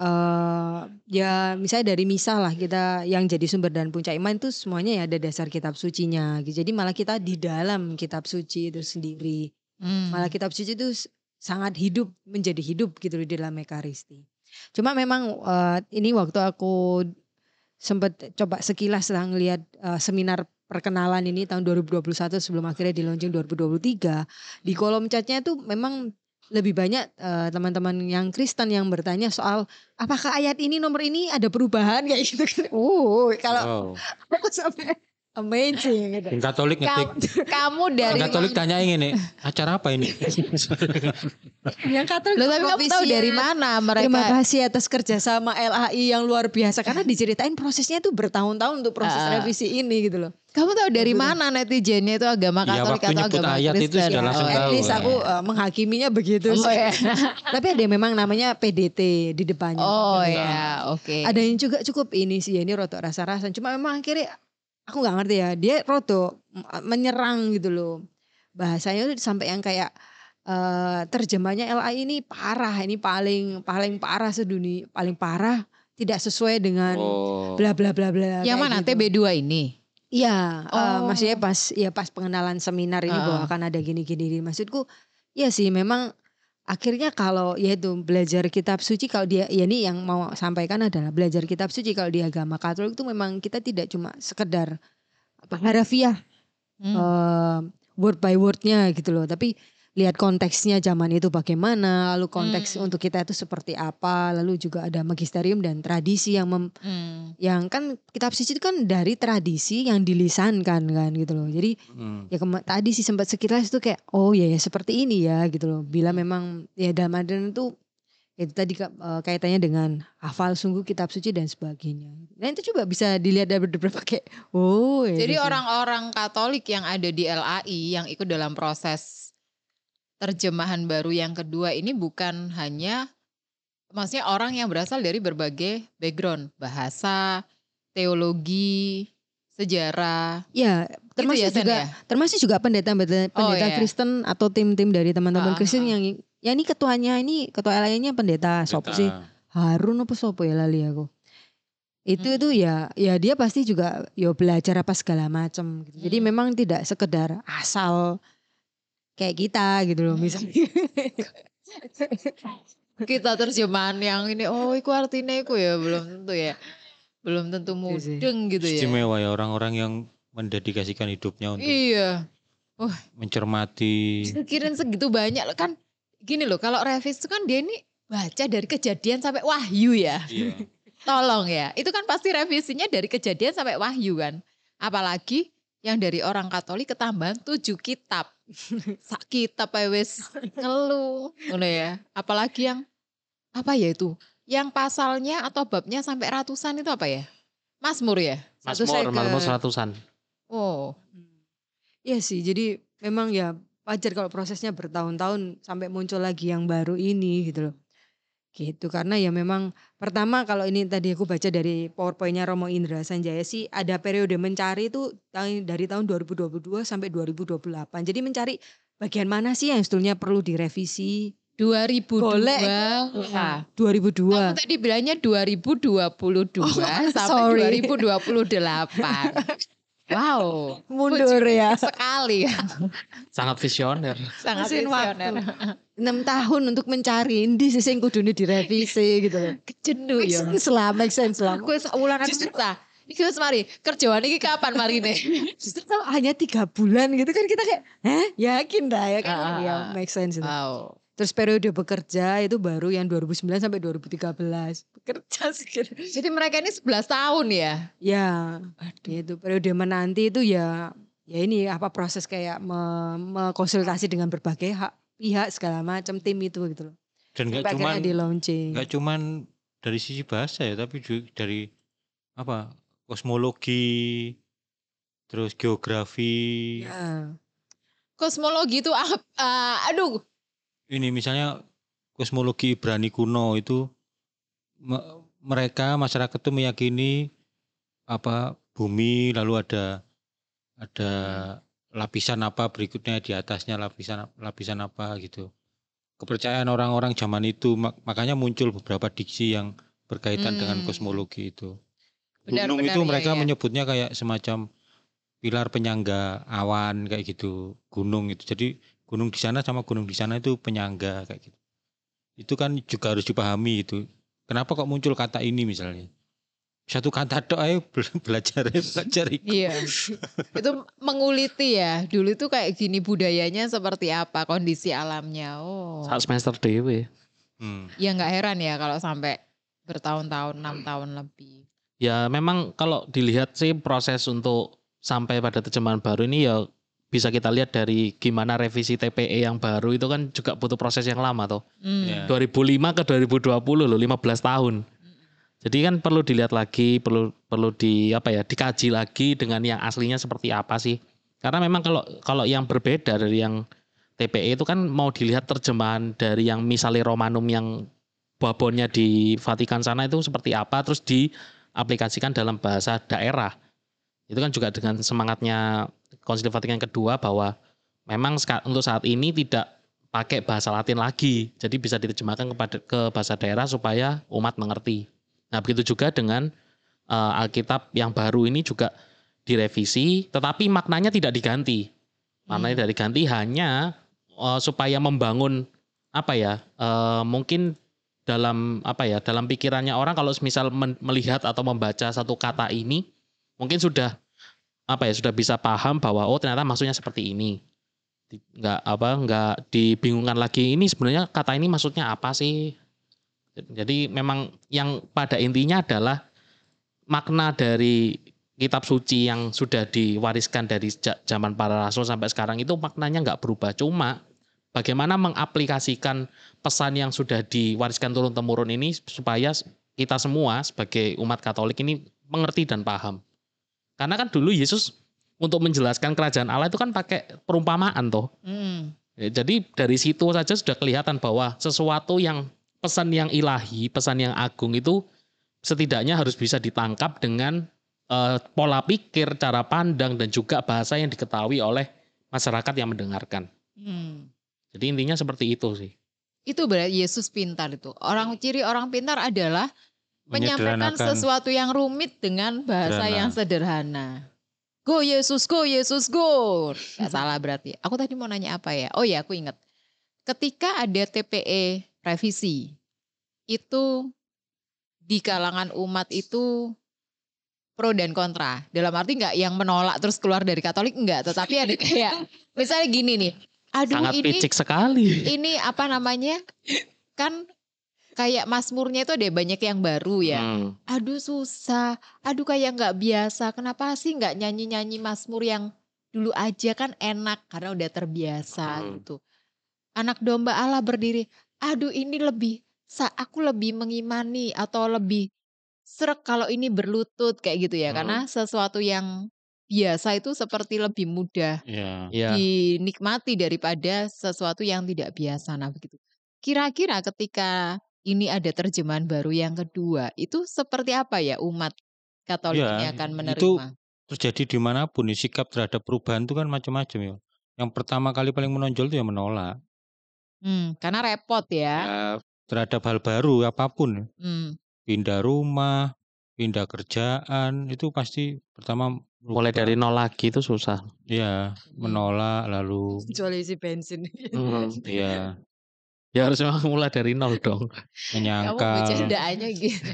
eh ya misalnya dari misal lah kita yang jadi sumber dan puncak iman itu semuanya ya ada dasar kitab sucinya. gitu. Jadi malah kita di dalam kitab suci itu sendiri. Hmm. Malah kitab suci itu sangat hidup menjadi hidup gitu loh di dalam Ekaristi. Cuma memang eh, ini waktu aku sempat coba sekilas lah ngelihat eh, seminar perkenalan ini tahun 2021 sebelum akhirnya di launching 2023 di kolom chatnya itu memang lebih banyak eh, teman-teman yang Kristen yang bertanya soal apakah ayat ini nomor ini ada perubahan *laughs* kayak gitu kan. Uh, kalau Wow. aku sampai amazing gitu. Yang Katolik ngetik. Kamu, *laughs* kamu dari Yang Katolik tanya ini, acara apa ini? *laughs* Yang Katolik Loh, tapi kamu tahu propisiat. dari mana Terima mereka? kasih atas kerjasama LAI yang luar biasa karena diceritain prosesnya itu bertahun-tahun untuk proses Ah. revisi ini gitu loh. Kamu tahu dari Betul. mana netizennya itu agama Ya, Katolik waktu atau agama ayat itu Kristen? sudah langsung Oh, tahu. At least ya. aku uh, menghakiminya begitu Oh, sih. ya. *laughs* Tapi ada memang namanya PDT di depannya. Oh ya, oke. Ada yang juga cukup ini sih, ya, ini rotok rasa-rasan. Cuma memang akhirnya aku nggak ngerti ya, dia rotok m- menyerang gitu loh. Bahasanya tuh sampai yang kayak eh terjemahnya LAI ini parah, ini paling paling parah sedunia, paling parah tidak sesuai dengan Oh. bla bla bla bla. Yang mana gitu. TB2 ini? Iya, eh, Oh. maksudnya pas ya pas pengenalan seminar ini bahwa Heeh. akan ada gini-gini. Maksudku, ya sih memang akhirnya kalau ya itu belajar kitab suci kalau dia ya ini yang mau sampaikan adalah belajar kitab suci kalau di agama Katolik itu memang kita tidak cuma sekedar apa harafiah Hmm. eh, word by wordnya gitu loh, tapi lihat konteksnya zaman itu bagaimana, lalu konteks Hmm. untuk kita itu seperti apa, lalu juga ada magisterium dan tradisi yang mem, Hmm. yang kan kitab suci itu kan dari tradisi yang dilisankan kan gitu loh. Jadi Hmm. ya kema- tadi sih sempat sekilas itu kayak oh ya, ya seperti ini ya gitu loh. Bila memang ya dalam adan itu itu tadi Kak, eh, kaitannya dengan hafal sungguh kitab suci dan sebagainya. Nah itu coba bisa dilihat dari beberapa *laughs* kayak, oh. ya Jadi di sini. orang-orang Katolik yang ada di LAI yang ikut dalam proses terjemahan baru yang kedua ini bukan hanya maksudnya orang yang berasal dari berbagai background, bahasa, teologi, sejarah. ya termasuk ya, Sen, juga ya? termasuk juga pendeta pendeta, Oh, iya. Kristen atau tim-tim dari teman-teman Ah, Kristen ah. yang ya ini ketuanya ini ketua LAI-nya pendeta sopo sih Harun apa sopo ya lali aku itu Hmm. itu ya ya dia pasti juga ya belajar apa segala macam gitu. jadi Hmm. memang tidak sekedar asal kayak kita gitu loh misalnya *laughs* Kita terjemahan yang ini, oh iku artinya iku ya belum tentu ya. Belum tentu Iya mudeng gitu ya. Istimewa ya orang-orang yang mendedikasikan hidupnya untuk Iya. mencermati. Pikirin segitu banyak loh kan. Gini loh, kalau revis itu kan dia ini baca dari kejadian sampai wahyu ya. Iya. Tolong ya. Itu kan pasti revisinya dari kejadian sampai wahyu kan. Apalagi yang dari orang Katolik ketambahan tujuh kitab. *laughs* Sak kitab ae wis ngeluh. Ngono ya. Apalagi yang apa ya itu? Yang pasalnya atau babnya sampai ratusan itu apa ya? Mazmur ya? Second. Mazmur seratusan. Oh. Iya sih jadi memang ya wajar kalau prosesnya bertahun-tahun sampai muncul lagi yang baru ini gitu loh gitu karena ya memang pertama kalau ini tadi aku baca dari powerpointnya Romo Indra Sanjaya sih ada periode mencari itu tahun- dari tahun 2022 sampai 2028 jadi mencari bagian mana sih yang sebetulnya perlu direvisi 2002. Golek. Wah. 2002 Kamu tadi bilangnya 2022 *laughs* sampai sorry. 2028. Wow, mundur ya sekali Sangat visioner. sangat Mesin visioner. Enam tahun untuk mencari ini sih yang kudune direvisi gitu loh Kejendu ya. selama make sense lah Aku seulan aku ta. Iki wis mari, kerjaan iki kapan marine? *laughs* justru kalau hanya tiga bulan gitu kan kita kayak Hah? yakin dah ya kan Ah, ya ah. make sense itu. Wow. terus periode bekerja itu baru yang 2009 sampai 2013 bekerja sih Jadi mereka ini 11 tahun ya. ya itu periode menanti itu ya ya ini apa proses kayak me- mengkonsultasi dengan berbagai hak pihak segala macam tim itu gitu loh Dan nggak cuman akhirnya di launching nggak cuman dari sisi bahasa ya, tapi juga dari apa kosmologi, terus geografi. ya. Kosmologi itu apa? Ah, aduh, Ini misalnya kosmologi Ibrani kuno itu me- mereka masyarakat itu meyakini apa bumi lalu ada ada lapisan apa berikutnya di atasnya lapisan lapisan apa gitu. Kepercayaan orang-orang zaman itu mak- makanya muncul beberapa diksi yang berkaitan dengan Hmm. kosmologi itu. Benar, Gunung benar, itu iya, mereka iya. menyebutnya kayak semacam pilar penyangga awan kayak gitu, gunung itu. Jadi gunung di sana sama gunung di sana itu penyangga kayak gitu. Itu kan juga harus dipahami itu. Kenapa kok muncul kata ini misalnya? Satu kata tok ayo bel- *laughs* belajar belajar itu. Iya. itu menguliti ya. Dulu itu kayak gini budayanya seperti apa, kondisi alamnya. Oh. Saat semester dewe. Hmm. Ya nggak heran ya kalau sampai bertahun-tahun, enam tahun lebih. Ya memang kalau dilihat sih proses untuk sampai pada terjemahan baru ini ya bisa kita lihat dari gimana revisi TPE yang baru itu kan juga butuh proses yang lama tuh. Hmm. Ya. 2005 ke 2020 loh, 15 tahun. Jadi kan perlu dilihat lagi, perlu perlu di apa ya, dikaji lagi dengan yang aslinya seperti apa sih. Karena memang kalau kalau yang berbeda dari yang TPE itu kan mau dilihat terjemahan dari yang misalnya Romanum yang babonnya di Vatikan sana itu seperti apa terus diaplikasikan dalam bahasa daerah. Itu kan juga dengan semangatnya Konsili Vatikan kedua bahwa memang untuk saat ini tidak pakai bahasa Latin lagi. Jadi bisa diterjemahkan kepada ke bahasa daerah supaya umat mengerti. Nah, begitu juga dengan eh, Alkitab yang baru ini juga direvisi, tetapi maknanya tidak diganti. Maknanya tidak diganti hanya eh, supaya membangun apa ya? eh, mungkin dalam apa ya? Dalam pikirannya orang kalau misal melihat atau membaca satu kata ini, mungkin sudah apa ya? Sudah bisa paham bahwa oh ternyata maksudnya seperti ini nggak apa nggak dibingungkan lagi ini sebenarnya kata ini maksudnya apa sih jadi memang yang pada intinya adalah makna dari kitab suci yang sudah diwariskan dari zaman para rasul sampai sekarang itu maknanya nggak berubah cuma bagaimana mengaplikasikan pesan yang sudah diwariskan turun temurun ini supaya kita semua sebagai umat Katolik ini mengerti dan paham. Karena kan dulu Yesus untuk menjelaskan kerajaan Allah itu kan pakai perumpamaan toh. Hmm. Ya, jadi dari situ saja sudah kelihatan bahwa sesuatu yang pesan yang ilahi, pesan yang agung itu setidaknya harus bisa ditangkap dengan eh, pola pikir, cara pandang dan juga bahasa yang diketahui oleh masyarakat yang mendengarkan. Hmm. Jadi intinya seperti itu sih. Itu berarti Yesus pintar itu. Orang ciri orang pintar adalah menyampaikan sesuatu yang rumit dengan bahasa Sederhana. yang sederhana. Go Yesus, go Yesus, go. Gak salah berarti. Aku tadi mau nanya apa ya? Oh ya, aku ingat. Ketika ada TPE revisi, itu di kalangan umat itu pro dan kontra. Dalam arti nggak yang menolak terus keluar dari Katolik enggak, tetapi ada *laughs* kayak misalnya gini nih. Aduh Sangat ini picik sekali. ini apa namanya? Kan kayak Mazmurnya itu ada banyak yang baru ya. Hmm. Aduh susah, aduh kayak nggak biasa. Kenapa sih nggak nyanyi-nyanyi Mazmur yang dulu aja kan enak karena udah terbiasa Hmm. gitu. Anak domba Allah berdiri, aduh ini lebih, sa aku lebih mengimani atau lebih serak kalau ini berlutut kayak gitu ya. Hmm. Karena sesuatu yang biasa itu seperti lebih mudah Ya. Ya. dinikmati daripada sesuatu yang tidak biasa. Nah begitu. Kira-kira ketika ini ada terjemahan baru yang kedua, itu seperti apa ya umat Katolik Ya, ini akan menerima? itu terjadi di mana pun nih, sikap terhadap perubahan itu kan macam-macam ya. Yang pertama kali paling menonjol itu ya menolak. Hmm, karena repot ya. Ya, terhadap hal baru apa pun. Hmm. Pindah rumah, pindah kerjaan itu pasti pertama Mulai merubah. dari nol lagi itu susah. ya menolak lalu Kecuali isi bensin. Hmm. *laughs* ya Ya harus memang mulai dari nol dong. Kamu menyangkal. bercandaannya gitu.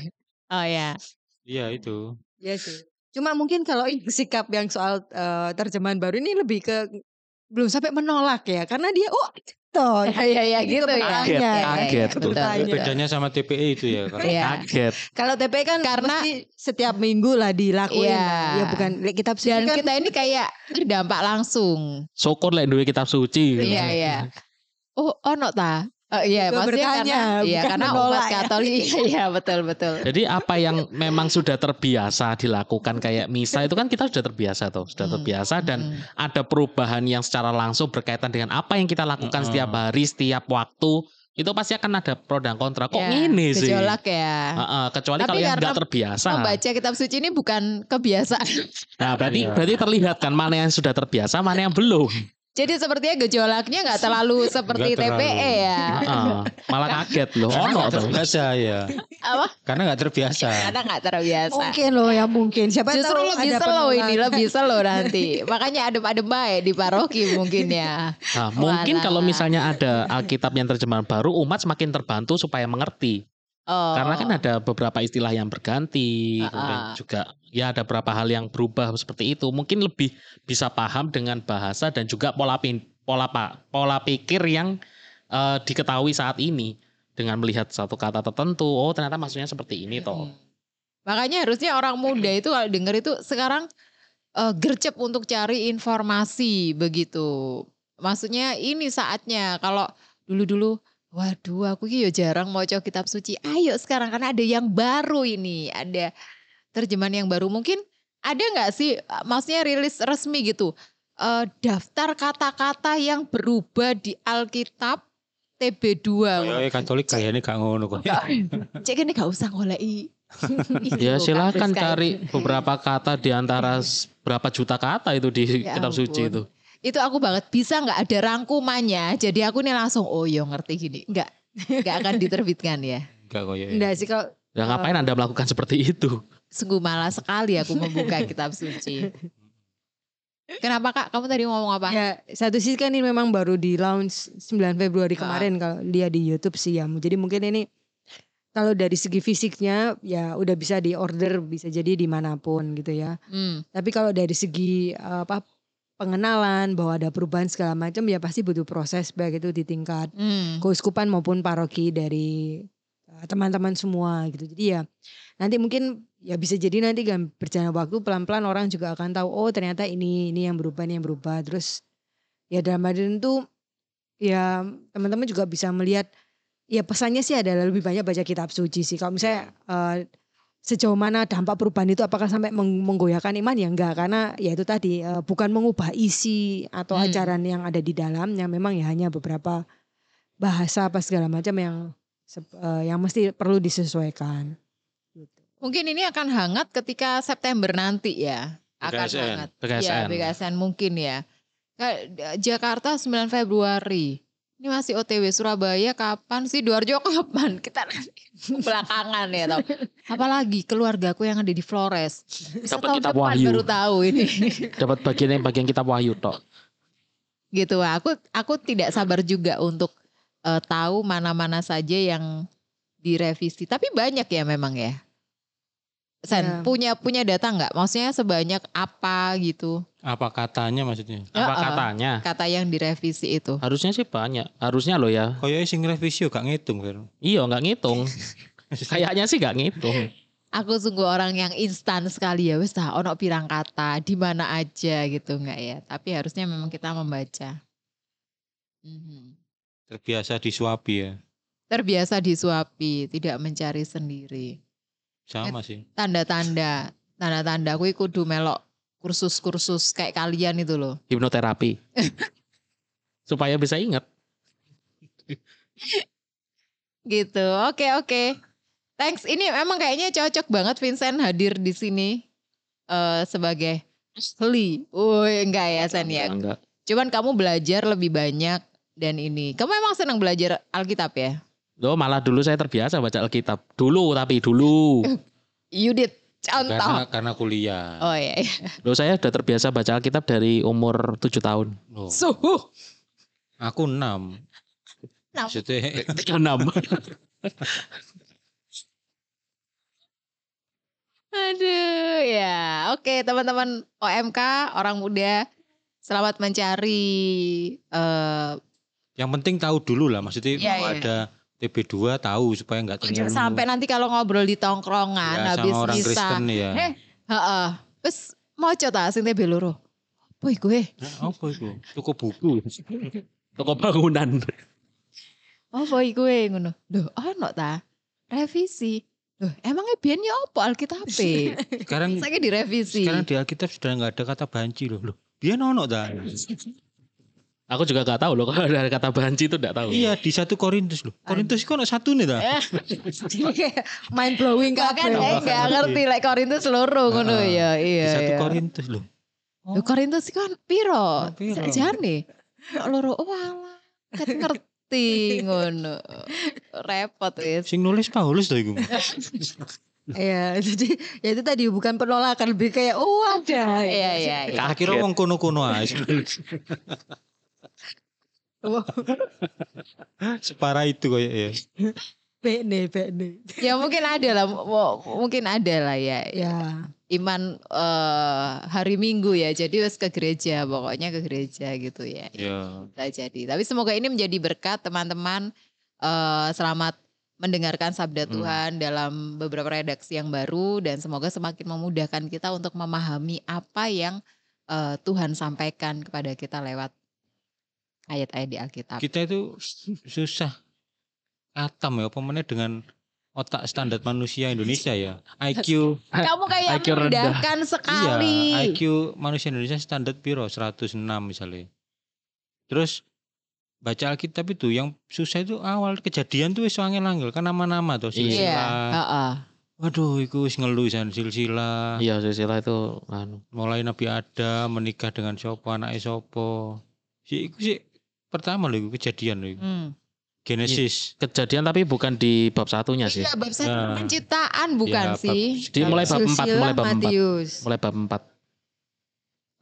Oh ya. Iya itu. Iya sih. Cuma mungkin kalau ini sikap yang soal eh, terjemahan baru ini lebih ke belum sampai menolak ya, karena dia oh toh Ya ya ya gitu ya. Kaget, Ya, ya, kaget. ya. Iya. Bedanya sama TPE itu ya. Kalau Iya. Kaget. Kalau TP kan Karena- setiap minggu lah dilakuin. Iya. lah. Ya bukan kitab suci Dan kan kita ini kayak terdampak langsung. Syukur lek duwe kitab suci. Iya iya. Oh ono ta? Oh, iya, maksudnya bertanya, karena iya karena umat ya. Katolik *laughs* iya betul betul. Jadi apa yang memang sudah terbiasa dilakukan kayak misa itu kan kita sudah terbiasa tuh, sudah Hmm. terbiasa dan Hmm. ada perubahan yang secara langsung berkaitan dengan apa yang kita lakukan Mm-mm. setiap hari, setiap waktu, itu pasti akan ada pro dan kontra. Kok Ya, gini sih? Gejolak ya. Heeh, kecuali Tapi kalau yang nggak terbiasa. Membaca kitab suci ini bukan kebiasaan. Nah, berarti Iya. berarti terlihat kan mana yang sudah terbiasa, mana yang belum. Jadi sepertinya gejolaknya nggak terlalu seperti Nggak terlalu. TPE ya. Heeh, malah kaget loh. Karena nggak tuh. terbiasa ya. Apa? Karena nggak terbiasa. Karena nggak terbiasa. mungkin loh ya mungkin. Siapa Justru tahu lebih slow ini, lebih slow *laughs* nanti. Makanya adem-adem baik di paroki mungkin ya. Nah, mungkin kalau misalnya ada Alkitab yang terjemahan baru, umat semakin terbantu supaya mengerti. Oh. Karena kan ada beberapa istilah yang berganti, Ah, kemudian juga ya ada beberapa hal yang berubah seperti itu. Mungkin lebih bisa paham dengan bahasa dan juga pola pin- pola pa- pola pikir yang eh, diketahui saat ini dengan melihat satu kata tertentu. Oh, ternyata maksudnya seperti ini toh. Hmm. Makanya harusnya orang muda itu kalau dengar itu sekarang eh, gercep untuk cari informasi begitu. Maksudnya ini saatnya kalau dulu-dulu waduh aku ki ya jarang mau kitab suci. Ayo sekarang karena ada yang baru ini, ada terjemahan yang baru. Mungkin ada nggak sih eh, maksudnya rilis resmi gitu eh, daftar kata-kata yang berubah di Alkitab TB2. Ya, Katolik kayaknya gak ngono kok. Cek ini gak usah ngolei. *laughs* Ya Itu, silakan cari beberapa kata di antara berapa juta kata itu di Ya kitab suci itu. Itu aku banget bisa nggak ada rangkumannya jadi aku nih langsung oh yo ngerti gini nggak nggak akan diterbitkan ya Enggak kok ya. Enggak sih kalau Ya ngapain Anda melakukan seperti itu? sungguh malas sekali aku membuka *laughs* kitab suci kenapa kak kamu tadi ngomong apa ya satu sisi kan ini memang baru di launch 9 Februari Ah. kemarin kalau dia di YouTube sih ya. Jadi mungkin ini kalau dari segi fisiknya ya udah bisa di order bisa jadi di mana pun gitu ya. Hmm, Tapi kalau dari segi apa pengenalan bahwa ada perubahan segala macam ya pasti butuh proses baik itu di tingkat hmm. keuskupan maupun paroki dari eh, teman-teman semua gitu. Jadi ya nanti mungkin ya bisa jadi nanti kan berjalan waktu pelan-pelan orang juga akan tahu oh ternyata ini ini yang berubah ini yang berubah terus ya dalam hal itu ya teman-teman juga bisa melihat ya pesannya sih adalah lebih banyak baca kitab suci sih. Kalau misalnya eh, sejauh mana dampak perubahan itu apakah sampai meng- menggoyahkan iman ya enggak karena ya itu tadi eh, bukan mengubah isi atau Hmm. ajaran yang ada di dalamnya memang ya hanya beberapa bahasa apa segala macam yang eh, yang mesti perlu disesuaikan. Gitu. Mungkin ini akan hangat ketika September nanti ya. Akan BKSN. hangat. BKSN. Ya, BKSN mungkin ya. Kayak Jakarta 9 Februari. Ini masih OTW Surabaya kapan sih? Duarjo *laughs* kapan? Kita nanti belakangan ya tau. Apalagi keluargaku yang ada di Flores. Bisa Dapat depan wahyu. baru tahu ini. Dapat bagian yang bagian kitab wahyu tok. gitu. Aku aku tidak sabar juga untuk eh, tahu mana-mana saja yang direvisi. Tapi banyak ya memang ya. Sen, Ya. punya punya data nggak? Maksudnya sebanyak apa gitu? Apa katanya maksudnya? Apa Heeh. katanya? Kata yang direvisi itu. Harusnya sih banyak. Harusnya loh ya. Kayaknya sing revisi gak ngitung kan. Iya nggak ngitung. *laughs* Kayaknya sih nggak ngitung. Aku sungguh orang yang instan sekali ya, wes tah ono pirang kata di mana aja gitu nggak ya? Tapi harusnya memang kita membaca. Mhm. Terbiasa disuapi ya. Terbiasa disuapi, tidak mencari sendiri. Sama sih. Tanda-tanda, tanda-tanda aku kudu melok kursus-kursus kayak kalian itu loh. Hipnoterapi. *laughs* Supaya bisa ingat. Gitu. Oke, oke. Thanks. Ini memang kayaknya cocok banget Vincent hadir di sini eh sebagai ahli. Woi, enggak ya Sen ya. Enggak. Cuman kamu belajar lebih banyak dan ini. Kamu emang senang belajar Alkitab ya? Loh malah dulu saya terbiasa baca Alkitab. Dulu tapi dulu. You did. Contoh. Karena karena kuliah. Oh iya. iya. Loh saya udah terbiasa baca Alkitab dari umur 7 tahun. Loh, Suhu. aku enam. Enam. Maksudnya *laughs* 6. Aduh ya. Oke teman-teman OMK orang muda. Selamat mencari eh yang penting tahu dulu lah. Maksudnya Iya, mau iya. ada TB2 tahu supaya nggak jangan terlalu sampai nanti kalau ngobrol di tongkrongan ya, habis sama orang misa. Kristen ya. Eh, heeh. Wes mau coba sing TB loro. Apa iku eh? Apa itu? Cukup buku. *laughs* Toko bangunan. Apa iku eh ngono? Loh, ono ta? Revisi. Loh, emangnya biyen ya apa Alkitab? Sekarang Saya direvisi. sekarang di Alkitab sudah nggak ada kata banci loh. Loh, dia nono dah. Aku juga gak tahu loh kalau ada kata banci itu gak tahu. Iya di satu Korintus loh. Korintus kok satu nih dah. *laughs* Mind blowing Enggak kan kabeh. eh enggak ngerti lek Korintus loro ngono ya. Di Iya. satu iya. Korintus loh. Loh, Korintus kan piro? Oh, piro? Sakjane. Kok loro oh alah. Ket ngerti *laughs* ngono. Repot wis. Sing nulis Paulus iku. *laughs* Iya, jadi ya itu tadi bukan penolakan lebih kayak oh ada. Iya iya iya. Tak kira wong kono-kono ae. Wah, *laughs* Separah itu kayak ya. bene bene. Ya mungkin ada lah, mu- mungkin ada lah ya. Ya. Iman eh, hari Minggu ya, jadi wes ke gereja, pokoknya ke gereja gitu ya. Ya. Bisa jadi. Tapi semoga ini menjadi berkat teman-teman. eh, selamat mendengarkan sabda Hmm. Tuhan dalam beberapa redaksi yang baru dan semoga semakin memudahkan kita untuk memahami apa yang eh, Tuhan sampaikan kepada kita lewat ayat-ayat di Alkitab. Kita itu susah atam ya pemennya dengan otak standar manusia Indonesia ya. IQ *laughs* Kamu kayak IQ rendah. merendahkan sekali. Iya, IQ manusia Indonesia standar piro 106 misalnya. Terus baca Alkitab itu yang susah itu awal kejadian tuh wis angel-angel kan nama-nama tuh Iya. Iya, silsilah. heeh. Waduh, iku wis ngeluh san silsilah. Iya silsilah itu anu. Mulai Nabi Adam menikah dengan sopo anaknya sopo. Si iku sih pertama lho iku kejadian lho iku. Hmm. Genesis. Kejadian tapi bukan di bab satunya sih. Iya, bab satu Nah. penciptaan bukan Ya, bab- sih? Di mulai bab 4, Silsilah mulai bab 4. Matius. Mulai bab 4.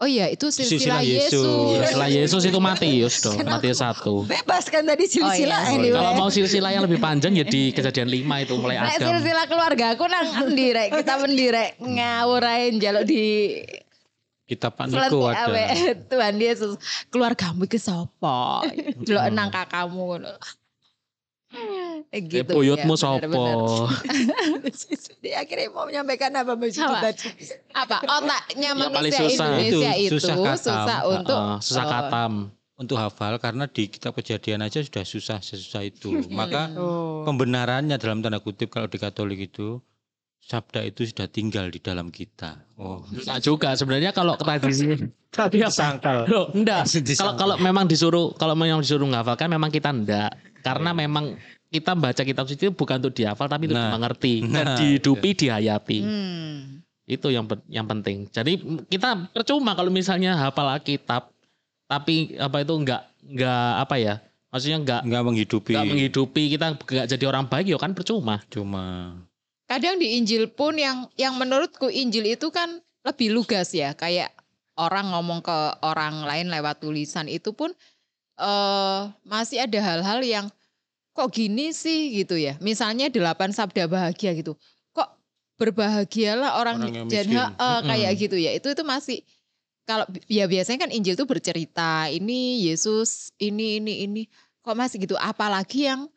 Oh iya, itu silsilah, Silsilah Yesus. Yesus. Setelah Yesus itu Matius dong, Matius 1. Bebas kan tadi silsilah iya. anyway. Kalau mau silsilah yang lebih panjang ya di kejadian 5 itu mulai Adam. silsilah keluarga aku nang endi rek? Kita mendirek ngawur ae njaluk di Kitab Pak Selet Niko awe. ada. *laughs* Tuhan Yesus, keluargamu iki sapa? *laughs* Delok nang kakakmu ngono. Eh, Eh, gitu. buyutmu ya, sopo? *laughs* Dia akhirnya mau menyampaikan apa Apa? tadi? Apa otaknya paling manusia susah. Indonesia itu, Itu, susah susah, katam. untuk Heeh, susah Oh. katam. untuk hafal karena di kitab kejadian aja sudah susah sesusah itu. Maka Oh. pembenarannya dalam tanda kutip kalau di Katolik itu sabda itu sudah tinggal di dalam kita. Oh, *laughs* Enggak juga sebenarnya kalau tradisi tadi apa? sangkal. Loh, enggak. Kalau kalau memang disuruh kalau memang disuruh menghafalkan memang kita enggak. Karena memang kita baca kitab suci itu bukan untuk dihafal tapi untuk Nah. dimengerti dan Nah, dihidupi, dihayati. Hmm. Itu yang yang penting. Jadi kita percuma kalau misalnya hafal Alkitab tapi apa itu enggak enggak apa ya? Maksudnya enggak Enggak menghidupi. enggak menghidupi kita enggak jadi orang baik ya kan percuma. Cuma Kadang di Injil pun yang yang menurutku Injil itu kan lebih lugas ya, kayak orang ngomong ke orang lain lewat tulisan itu pun eh masih ada hal-hal yang kok gini sih gitu ya. Misalnya delapan sabda bahagia gitu. Kok berbahagialah orang, Orang eh, kayak gitu ya. Itu itu masih kalau ya biasanya kan Injil tuh bercerita ini Yesus ini ini ini kok masih gitu apalagi yang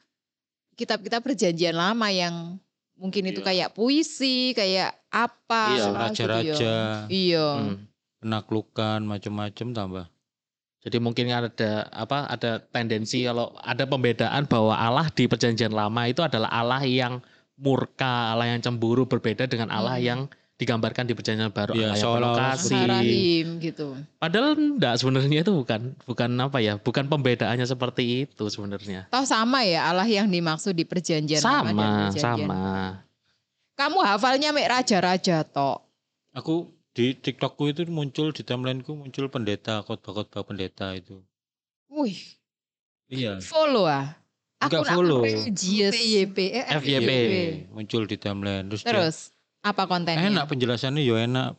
kitab-kitab perjanjian lama yang mungkin itu Iya. kayak puisi kayak apa Iya, gitu raja-raja, ya. iya Hmm. penaklukan macam-macam tambah. Jadi mungkin ada apa ada tendensi kalau ada pembedaan bahwa Allah di perjanjian lama itu adalah Allah yang murka, Allah yang cemburu berbeda dengan Allah Hmm. yang digambarkan di perjanjian baru penuh seperti- kasih. Rahim gitu Padahal enggak sebenarnya itu bukan bukan apa ya, bukan pembedaannya seperti itu sebenarnya. toh sama ya Allah yang dimaksud di perjanjian lama dan Sama, perjanjian sama. kamu hafalnya mek raja-raja tok Aku di TikTokku itu muncul di timelineku muncul pendeta khotbah-khotbah pendeta itu. wih Iya. follow ah Enggak nak follow. religious. FYP. FYP. muncul di timeline terus, dia, terus apa kontennya? Enak penjelasannya yo enak.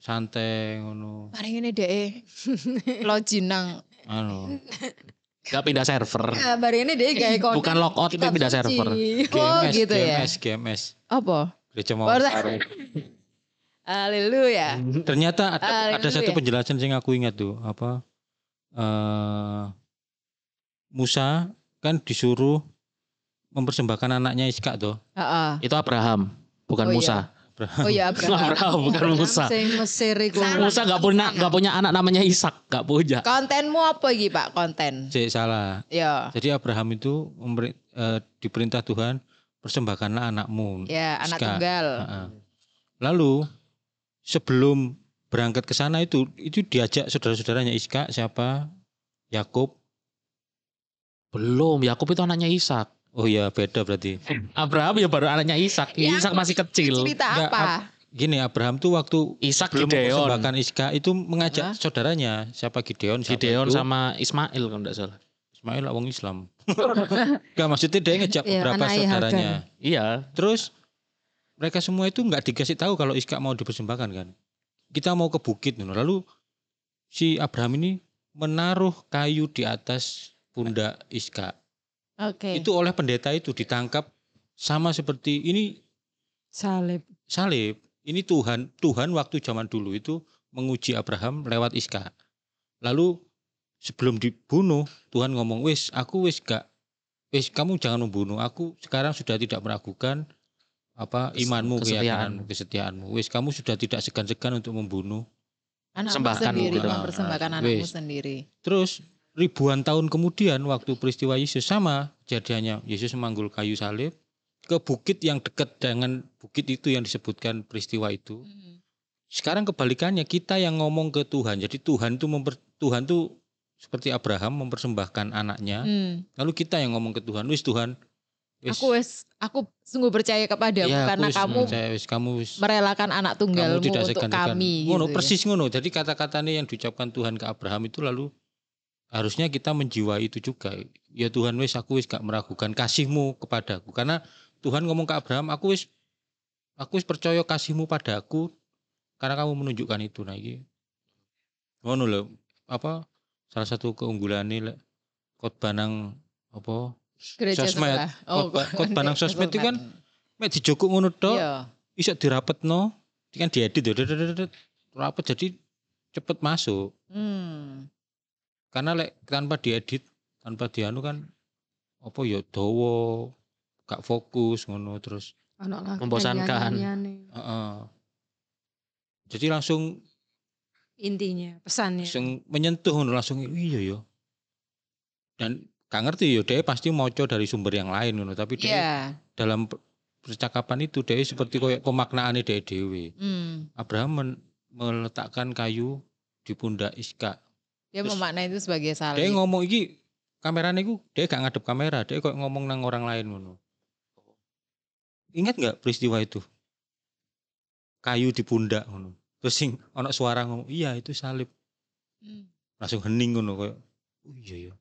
Santai ngono. Mari ini deh lojinang *laughs* anu. Enggak pindah server. Ya, baru ini dia kayak konten. Bukan logout tapi pindah server. *laughs* Oh, GMS gitu ya? GMS GMS apa? Gereja Oh, mau *laughs* Haleluya. Ternyata ada, ada Haleluya. satu penjelasan yang aku ingat tuh apa? Eh Musa kan disuruh mempersembahkan anaknya Iskak tuh Heeh. Itu Abraham, bukan Oh, iya. Musa. Oh ya Abraham. Abraham bukan Musa. Sing Mesir iku. Musa nggak punya nggak punya anak namanya Ishak, nggak punya. Kontenmu apa iki Pak? Konten. Cek salah Ya. jadi Abraham itu memberi, eh, diperintah Tuhan persembahkanlah anakmu Ya, anak Iska. tunggal. Heeh. Lalu sebelum berangkat ke sana itu itu diajak saudara-saudaranya Iska siapa? Yakub. Belum, Yakub itu anaknya Ishak. Oh iya beda berarti. Abraham ya baru anaknya Ishak. Ya, Ishak masih kecil. Cerita Enggak, apa? Gini Abraham tuh waktu Ishak belum Gideon. mempersembahkan Iska itu mengajak Hah? saudaranya siapa Gideon siapa Gideon itu? sama Ismail kalau enggak salah. Ismail lah wong Islam. *laughs* Enggak maksudnya dia ngejak Iya, beberapa saudaranya. Iya, Terus mereka semua itu nggak dikasih tahu kalau Iska mau dipersembahkan kan. Kita mau ke bukit Nuno. Lalu si Abraham ini menaruh kayu di atas pundak Iska. Oke. Itu oleh pendeta itu ditangkap sama seperti ini Salib. salib. Ini Tuhan, Tuhan waktu zaman dulu itu menguji Abraham lewat Iska. Lalu sebelum dibunuh, Tuhan ngomong, "Wis, aku wis gak wis kamu jangan membunuh. Aku sekarang sudah tidak meragukan apa imanmu, kesetiaan. keyakinanmu, kesetiaanmu. Wis kamu sudah tidak segan-segan untuk membunuh." Anakmu Persembahkan sendiri, gitu. mempersembahkan Ah, anakmu wis. sendiri. Terus ribuan tahun kemudian waktu peristiwa Yesus sama kejadiannya. Yesus memanggul kayu salib ke bukit yang dekat dengan bukit itu yang disebutkan peristiwa itu. Sekarang kebalikannya kita yang ngomong ke Tuhan. Jadi Tuhan tuh memper, Tuhan tuh seperti Abraham mempersembahkan anaknya. Hmm. Lalu kita yang ngomong ke Tuhan, wis Tuhan. wis, Aku wes aku sungguh percaya kepadamu ya, karena wis kamu percaya, wis, kamu wis, merelakan anak tunggalmu kamu tidak untuk kami. Ngono gitu ya. persis ngono. Jadi kata-katanya yang diucapkan Tuhan ke Abraham itu lalu harusnya kita menjiwai itu juga. Ya Tuhan wis aku wis gak meragukan kasihmu kepadaku karena Tuhan ngomong ke Abraham, aku wis aku wis percaya kasihmu padaku karena kamu menunjukkan itu nah iki. Ngono lho. Apa salah satu keunggulannya lek khotbah nang apa Gereja sosmed. sebelah. Oh, Khotbah- *laughs* khotbah nang sosmed itu kan mek dijokuk ngono tok Iya. iso dirapetno kan diedit rapet jadi cepet masuk Hmm. Karena lek tanpa diedit tanpa dianu kan apa ya dawa gak fokus ngono terus Membosankan. nyanyi-nyanyi. heeh. jadi langsung Intinya pesannya. langsung menyentuh ngono langsung iya ya dan gak ngerti ya dia pasti moco dari sumber yang lain ngono tapi dia Iya. dalam per- percakapan itu dia seperti koyo pemaknaan dia dewi Hmm. Abraham meletakkan kayu di pundak Iska Dia Terus memaknai itu sebagai salib. dia ngomong iki kameranya iku dia gak ngadep kamera dia kok ngomong nang orang lain ngono ingat nggak peristiwa itu kayu di pundak ngono terus sing ono suara ngomong iya itu salib Hmm. langsung hening ngono koyo oh iya ya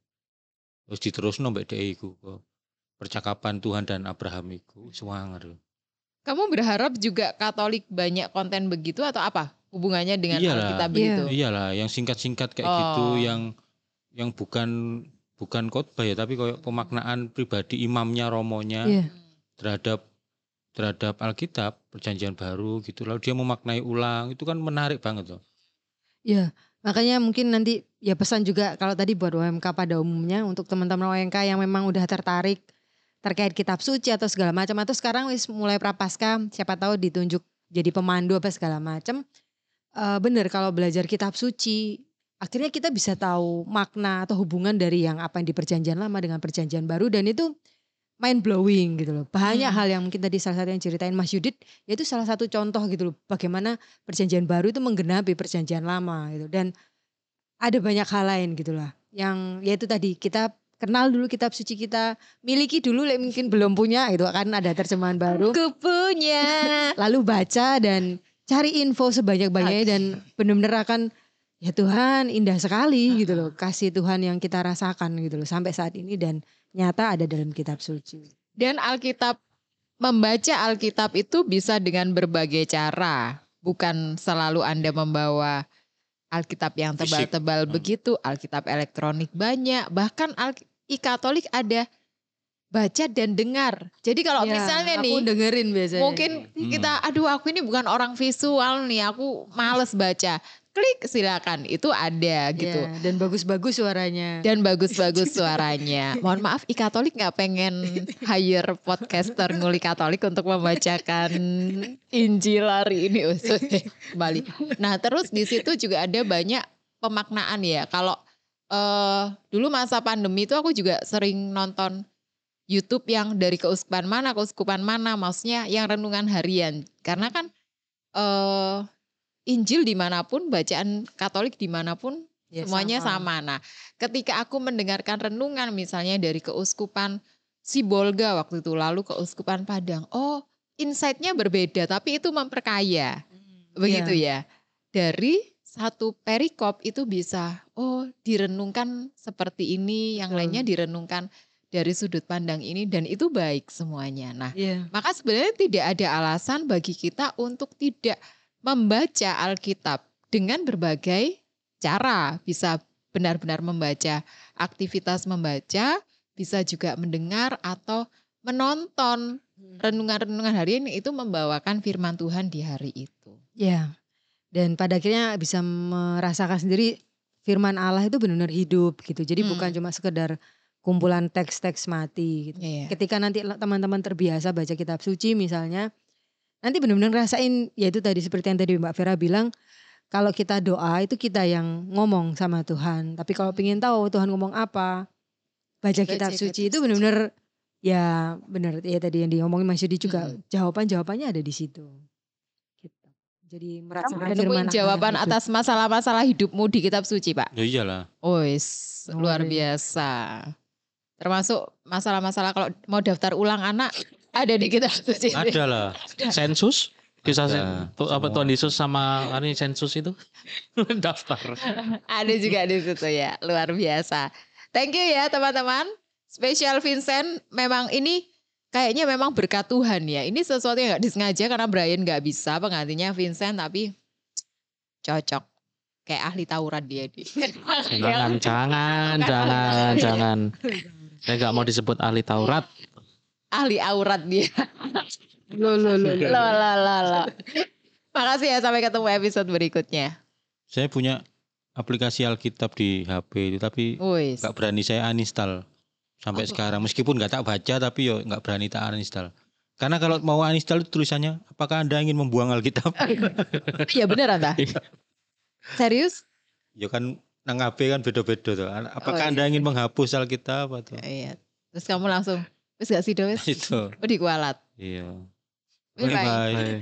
terus diterusno mbek dhek iku kok percakapan Tuhan dan Abraham iku sewanger Kamu berharap juga Katolik banyak konten begitu atau apa? Hubungannya dengan Iyalah. Alkitab Iya. begitu? iyalah yang singkat-singkat kayak gitu Oh. yang yang bukan bukan khotbah ya tapi koyo pemaknaan pribadi imamnya romonya Iya. terhadap terhadap Alkitab perjanjian baru gitu lalu dia memaknai ulang itu kan menarik banget loh Iya, makanya mungkin nanti ya pesan juga kalau tadi buat OMK pada umumnya untuk teman-teman OMK yang memang udah tertarik terkait kitab suci atau segala macam atau sekarang wis mulai prapaskah siapa tahu ditunjuk jadi pemandu apa segala macam. Eh bener kalau belajar kitab suci akhirnya kita bisa tahu makna atau hubungan dari yang apa yang di perjanjian lama dengan perjanjian baru dan itu mind blowing gitu loh. Banyak Hmm. hal yang mungkin tadi salah satu yang ceritain Mas Yudit ya itu salah satu contoh gitu loh bagaimana perjanjian baru itu menggenapi perjanjian lama gitu dan ada banyak hal lain gitu lah yang yaitu tadi kita kenal dulu kitab suci kita miliki dulu mungkin belum punya gitu kan ada terjemahan baru Ku punya. lalu baca dan cari info sebanyak-banyaknya dan benar-benar akan ya Tuhan indah sekali gitu loh kasih Tuhan yang kita rasakan gitu loh sampai saat ini dan nyata ada dalam kitab suci Dan Alkitab membaca Alkitab itu bisa dengan berbagai cara. Bukan selalu Anda membawa Alkitab yang tebal-tebal Hmm. begitu, Alkitab elektronik banyak, bahkan Al Katolik ada baca dan dengar. Jadi kalau Ya, misalnya aku nih dengerin biasanya mungkin Hmm. kita aduh aku ini bukan orang visual nih, aku males baca. Klik silakan, itu ada gitu. Ya, dan bagus-bagus suaranya Dan bagus-bagus suaranya. *laughs* Mohon maaf, I Katolik nggak pengen hire podcaster nguli Katolik untuk membacakan Injil hari ini usus kembali. Nah terus di situ juga ada banyak pemaknaan ya. Kalau eh dulu masa pandemi itu aku juga sering nonton YouTube yang dari keuskupan mana, keuskupan mana, maksudnya yang renungan harian. Karena kan eh Injil di mana pun, bacaan Katolik di mana pun Ya, semuanya sama. Nah, ketika aku mendengarkan renungan misalnya dari keuskupan Sibolga waktu itu lalu keuskupan Padang, oh insight-nya berbeda tapi itu memperkaya. Begitu ya. Dari satu perikop itu bisa oh direnungkan seperti ini, yang Betul. lainnya direnungkan dari sudut pandang ini dan itu baik semuanya. Nah, Iya. maka sebenarnya tidak ada alasan bagi kita untuk tidak membaca Alkitab dengan berbagai cara. Bisa benar-benar membaca, aktivitas membaca, bisa juga mendengar atau menonton renungan-renungan hari ini itu membawakan firman Tuhan di hari itu. Ya, dan pada akhirnya bisa merasakan sendiri firman Allah itu benar-benar hidup gitu. Jadi Hmm. bukan cuma sekedar kumpulan teks-teks mati gitu. Iya. Ketika nanti teman-teman terbiasa baca kitab suci misalnya, nanti benar-benar ngerasain ya itu tadi seperti yang tadi Mbak Vera bilang, kalau kita doa itu kita yang ngomong sama Tuhan. Tapi kalau pengen tahu Tuhan ngomong apa, baca kitab kitab suci itu benar-benar ya benar ya tadi yang diomongin Mas Yudi juga Mm-mm. jawaban-jawabannya ada di situ. Gitu. Jadi merasakan Nemuin firman jawaban hidup. atas masalah-masalah hidupmu di kitab suci, Pak. ya iyalah Oh, luar iya. biasa. Termasuk masalah-masalah kalau mau daftar ulang anak ada di kitab suci. ada lah Sensus kisah Ada, sen, tu- apa. Tuhan Yesus sama ini sensus itu *laughs* daftar. ada juga di situ ya, luar biasa. Thank you ya teman-teman. Spesial Vincent, memang ini kayaknya memang berkat Tuhan ya. Ini sesuatu yang nggak disengaja karena Brian nggak bisa penggantinya Vincent, tapi cocok. Kayak ahli Taurat dia. di. Jangan, jangan, jangan, jangan. *laughs* Saya nggak mau disebut ahli Taurat. ahli aurat dia. Loh, loh, loh. Loh, loh, loh, loh. Makasih ya sampai ketemu episode berikutnya. saya punya aplikasi Alkitab di HP itu tapi nggak berani saya uninstall sampai Apa? sekarang meskipun nggak tak baca tapi yo nggak berani tak uninstall karena kalau mau uninstall itu tulisannya apakah anda ingin membuang Alkitab Iya bener anda. *laughs* Serius? ya kan nang KB kan beda-beda tuh. Apakah Oh, Anda iya. ingin menghapus Alkitab atau Iya. Terus kamu langsung, wis gak sih wis? *laughs* itu? Oh dikualat. Iya. Bye-bye. Bye-bye. Bye.